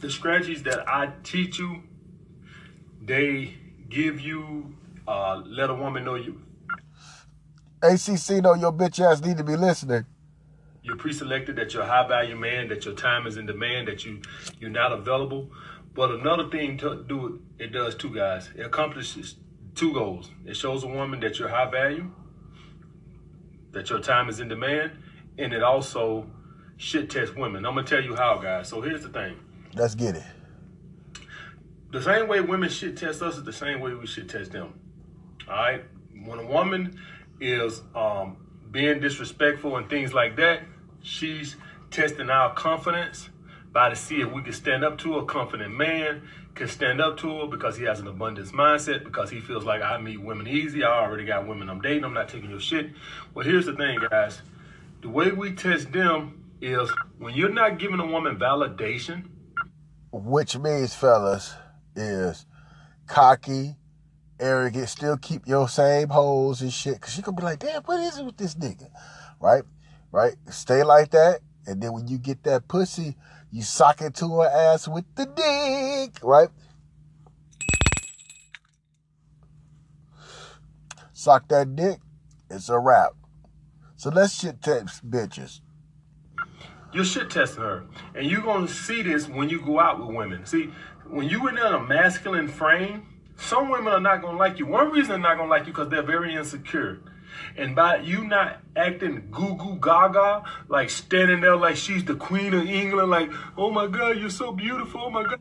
the strategies that I teach you, they give you uh, let a woman know you ACC know your bitch ass need to be listening. you're pre-selected, that you're a high value man, that your time is in demand, that you you're not available. But another thing to do it does too, guys. It accomplishes two goals. It shows a woman that you're high value, that your time is in demand, and it also shit tests women. I'm gonna tell you how, guys. So here's the thing. Let's get it. the same way women shit test us is the same way we should test them. All right. When a woman is um, being disrespectful and things like that, she's testing our confidence by to see if we can stand up to. A confident man can stand up to her because he has an abundance mindset because he feels like I meet women easy. I already got women I'm dating. I'm not taking your shit. Well, here's the thing, guys. The way we test them is when you're not giving a woman validation. Which means, fellas, is cocky, arrogant, still keep your same holes and shit. Cause she gonna be like, damn, what is it with this nigga? Right? Right? Stay like that. And then when you get that pussy, you sock it to her ass with the dick. Right? Sock that dick, it's a wrap. So let's shit test bitches. You're shit testing her. And you're to see this when you go out with women. See, when you in a masculine frame, some women are not to like you. One reason they're not to like you because they're very insecure. And by you not acting goo goo gaga, like standing there like she's the queen of England, like, oh my God, you're so beautiful. Oh my God.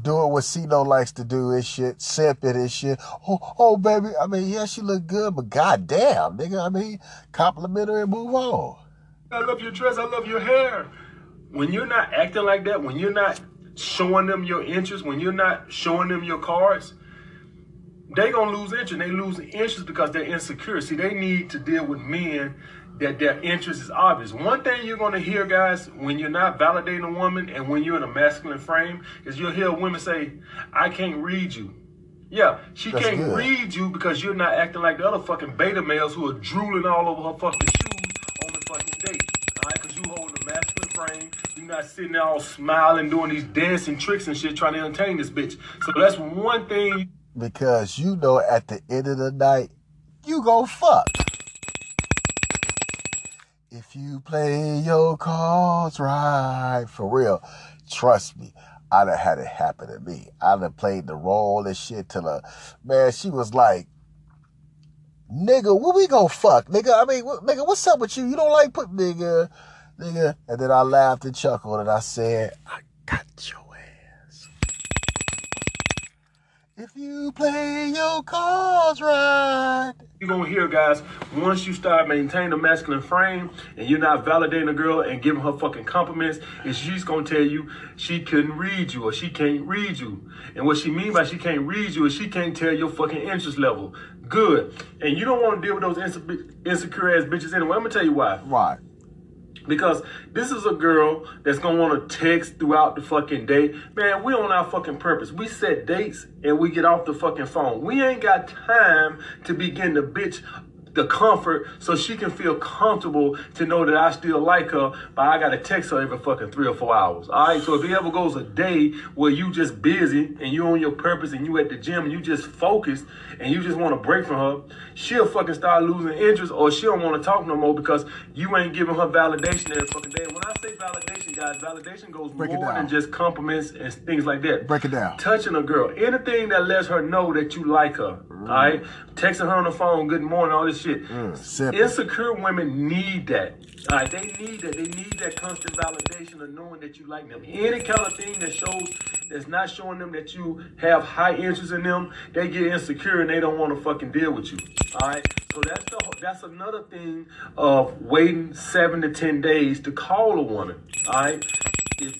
Doing what Cino likes to do and shit, simping and shit. Oh, oh, baby. I mean, yeah, she look good, but goddamn, nigga. I mean, compliment her and move on. I love your dress. I love your hair. When you're not acting like that, when you're not showing them your interest, when you're not showing them your cards, they gonna lose interest. They lose interest because they're insecure. See, they need to deal with men that their interest is obvious. One thing you're gonna hear, guys, when you're not validating a woman and when you're in a masculine frame, is you'll hear women say, "I can't read you." Yeah, she That's can't good. read you because you're not acting like the other fucking beta males who are drooling all over her fucking shoes on the fucking date. All right, because you holding a masculine frame. You're not sitting there all smiling, doing these dancing tricks and shit, trying to entertain this bitch. So that's one thing. Because you know at the end of the night, you go fuck. If you play your cards right, for real, trust me, I done had it happen to me. I done played the role and shit till her, man, she was like, nigga, when we gon' fuck, nigga? I mean, what, nigga, what's up with you? You don't like put nigga, nigga. And then I laughed and chuckled and I said, I got your ass. If you play your cards right. You're gonna hear, guys, once you start maintaining a masculine frame and you're not validating a girl and giving her fucking compliments, and she's gonna tell you she couldn't read you or she can't read you. And what she mean by she can't read you is she can't tell your fucking interest level. Good. And you don't want to deal with those insecure ass bitches anyway. I'm gonna tell you why. Why? Because this is a girl that's gonna want to text throughout the fucking day. Man, we on our fucking purpose. We set dates and we get off the fucking phone. We ain't got time to begin to bitch the comfort so she can feel comfortable to know that I still like her, but I gotta text her every fucking three or four hours. Alright, so if it ever goes a day where you just busy and you on your purpose and you at the gym and you just focused and you just want to break from her, she'll fucking start losing interest or she don't want to talk no more because you ain't giving her validation every fucking day. When I say validation, guys, validation goes Break more than just compliments and things like that. Break it down. Touching a girl, anything that lets her know that you like her. Mm. All right, texting her on the phone, good morning, all this shit. Simple. Mm, insecure women need that. All right, they need that. They need that constant validation of knowing that you like them. Any kind of thing that shows that's not showing them that you have high interest in them, they get insecure and they don't want to fucking deal with you. All right, so that's the that's another thing of waiting seven to ten days to call a woman. All right, if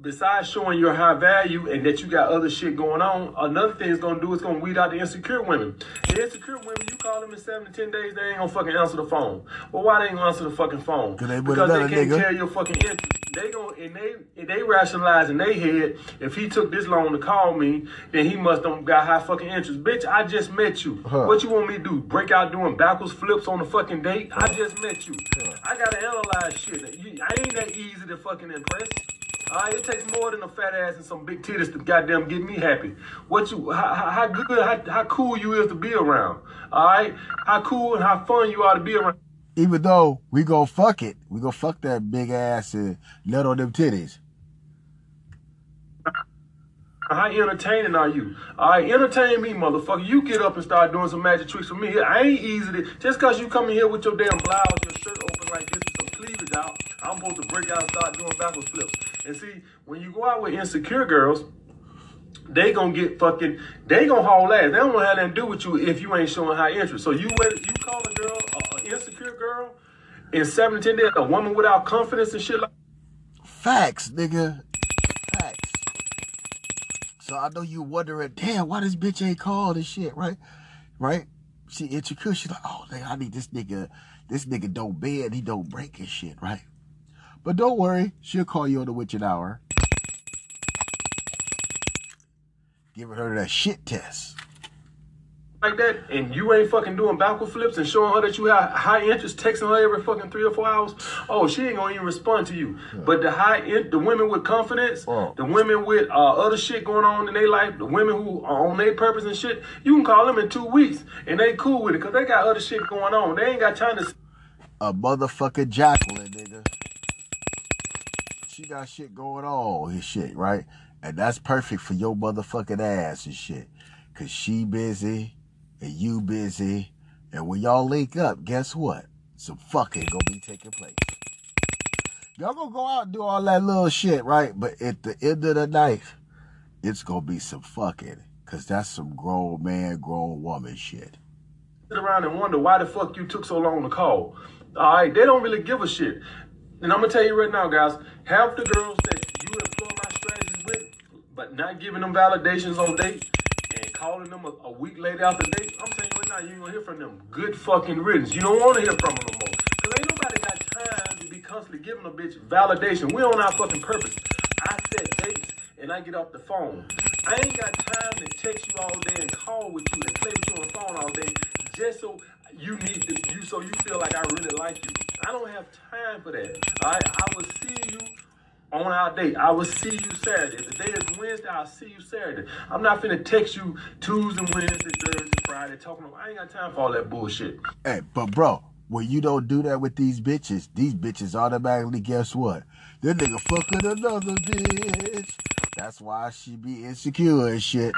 besides showing your high value and that you got other shit going on, another thing it's gonna do is gonna weed out the insecure women. The insecure women, you call them in seven to ten days, they ain't gonna fucking answer the phone. Well, why they ain't gonna answer the fucking phone? They because they can't nigga. tell your fucking interest. They gon' and they and they rationalize in their head. If he took this long to call me, then he must don't got high fucking interest. Bitch, I just met you. Huh. What you want me to do? Break out doing backwards flips on the fucking date? I just met you. I gotta analyze shit. I ain't that easy to fucking impress. It takes more than a fat ass and some big titties to goddamn get me happy. What you, how, how good, how, how cool you is to be around. Alright, how cool and how fun you are to be around. Even though we go fuck it, we go fuck that big ass and nut on them titties. How entertaining are you? All right, entertain me, motherfucker. You get up and start doing some magic tricks for me. I ain't easy to just cause you come in here with your damn blouse, your shirt open like this, cleavage out. I'm supposed to break out and start doing backward flips. And see, when you go out with insecure girls, they gonna get fucking. They gonna haul ass. They don't want to have nothing to do with you if you ain't showing high interest. So you you call a girl, a, a insecure girl, in seven to ten days, a woman without confidence and shit like. Facts, nigga. Facts. So I know you wondering, damn, why this bitch ain't called and shit, right? Right? She insecure. She's like, oh, nigga, I need this nigga. This nigga don't bend, he don't break his shit, right? But don't worry, she'll call you on the witching hour. Giving her that shit test. like that and you ain't fucking doing backward flips and showing her that you have high interest, texting her every fucking three or four hours, oh, she ain't gonna even respond to you. But the high, in, the women with confidence, the women with uh, other shit going on in their life, the women who are on their purpose and shit, you can call them in two weeks and they cool with it because they got other shit going on. They ain't got time to. A motherfucking Jacqueline, nigga. She got shit going on and shit, right? And that's perfect for your motherfucking ass and shit. Cause she busy and you busy. And when y'all link up, guess what? Some fucking gonna be taking place. Y'all gonna go out and do all that little shit, right? But at the end of the night, it's gonna be some fucking. Cause that's some grown man, grown woman shit. sit around and wonder why the fuck you took so long to call. All right, they don't really give a shit. And I'm gonna tell you right now, guys, half the girls that you employ my strategies with, but not giving them validations on date and calling them a, a week later after date, I'm telling you right now, you ain't gonna hear from them. Good fucking riddance. You don't want to hear from them no more. Cause ain't nobody got time to be constantly giving a bitch validation. We on our fucking purpose. I set dates and I get off the phone. I ain't got time to text you all day and call with you and play with you on the phone all day just so you need to, you so you feel like I really like you. I don't have time for that. All right, I will see you on our date. I will see you Saturday. If the day is Wednesday, I'll see you Saturday. I'm not finna text you Tuesday, Wednesday, Thursday, Friday, talking about, I ain't got time for all that bullshit. Hey, but bro, when you don't do that with these bitches, these bitches automatically guess what? That nigga fucking another bitch. That's why she be insecure and shit.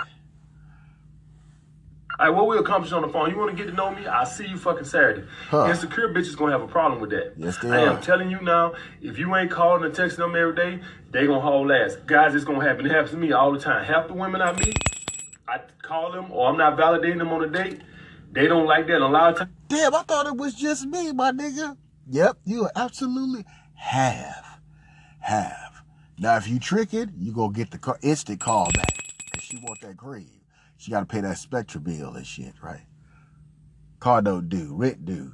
All right, what we accomplish on the phone? You want to get to know me? I'll see you fucking Saturday. Huh. Insecure bitches gonna have a problem with that. Yes, they I am telling you now, if you ain't calling and texting them every day, they gonna haul ass. Guys, it's gonna happen. It happens to me all the time. Half the women I meet, I call them or I'm not validating them on a date. They don't like that. And a lot of times, Damn, I thought it was just me, my nigga. Yep, you absolutely have. Have. Now, if you trick it, you gonna get the instant call back. Cause she want that green. She gotta pay that Spectra bill and shit, right? Car don't do, rent do.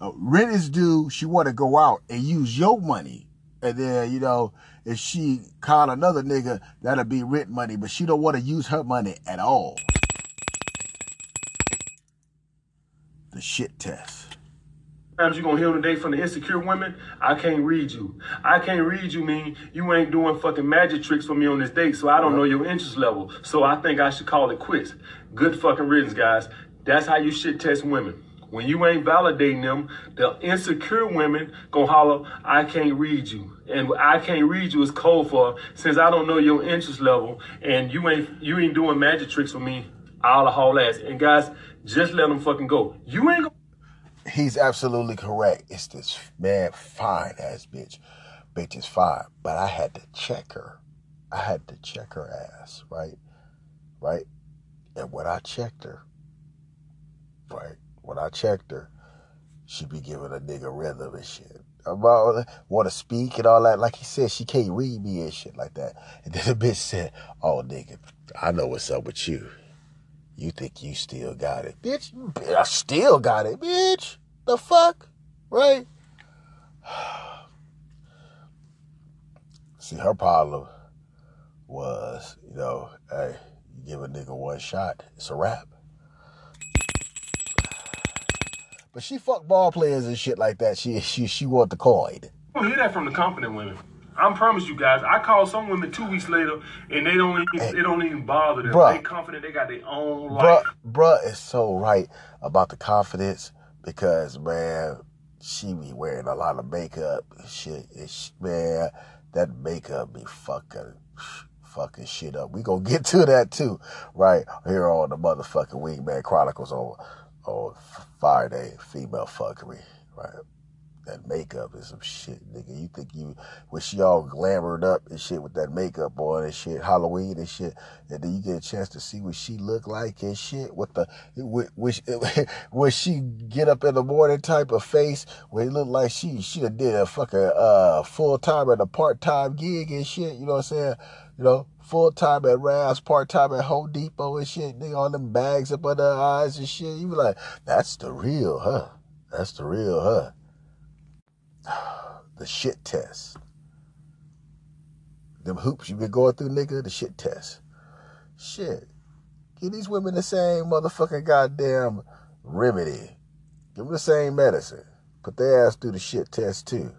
Uh, rent is due, she wanna go out and use your money. And then, you know, if she call another nigga, that'll be rent money, but she don't wanna use her money at all. The shit test. Times you gonna hear today from the insecure women, I can't read you. I can't read you mean you ain't doing fucking magic tricks for me on this date, so I don't know your interest level. So I think I should call it quits. Good fucking riddance, guys. That's how you shit test women. When you ain't validating them, the insecure women gonna holler, I can't read you. And I can't read you is cold for since I don't know your interest level and you ain't you ain't doing magic tricks for me, I'll haul ass. And guys, just let them fucking go. You ain't gonna He's absolutely correct. It's this man fine ass bitch. Bitch is fine. But I had to check her. I had to check her ass, right? Right? And when I checked her, right? When I checked her, she be giving a nigga rhythm and shit. about want to speak and all that. Like he said, she can't read me and shit like that. And then the bitch said, "Oh nigga, I know what's up with you. You think you still got it, bitch? I still got it, bitch. The fuck, right?" (sighs) See, her problem was, you know, hey, you give a nigga one shot, it's a wrap. But she fuck ball players and shit like that. She she she want the coin. You hear that from the confident women. I promise you guys. I call some women two weeks later, and they don't even they don't even bother them. Bruh. They confident they got their own Bruh, life. bruh is so right about the confidence because man, she be wearing a lot of makeup shit. And sh- man, that makeup be fucking fucking shit up. We gonna (laughs) get to that too, right? Here on the motherfucking Wingman Chronicles on on Friday, female fuckery, right? That makeup is some shit, nigga. You think you when she all glamored up and shit with that makeup on and shit, Halloween and shit, and then you get a chance to see what she look like and shit. What the which (laughs) when she get up in the morning type of face, where it look like she she done did a fucking uh full time and a part time gig and shit. You know what I'm saying? You know, full time at Ravs, part time at Home Depot and shit. Nigga, all them bags up under her eyes and shit. You be like, that's the real, huh? That's the real, huh? The shit test. Them hoops you been going through, nigga, the shit test. Shit. Give these women the same motherfucking goddamn remedy. Give them the same medicine. Put their ass through the shit test too.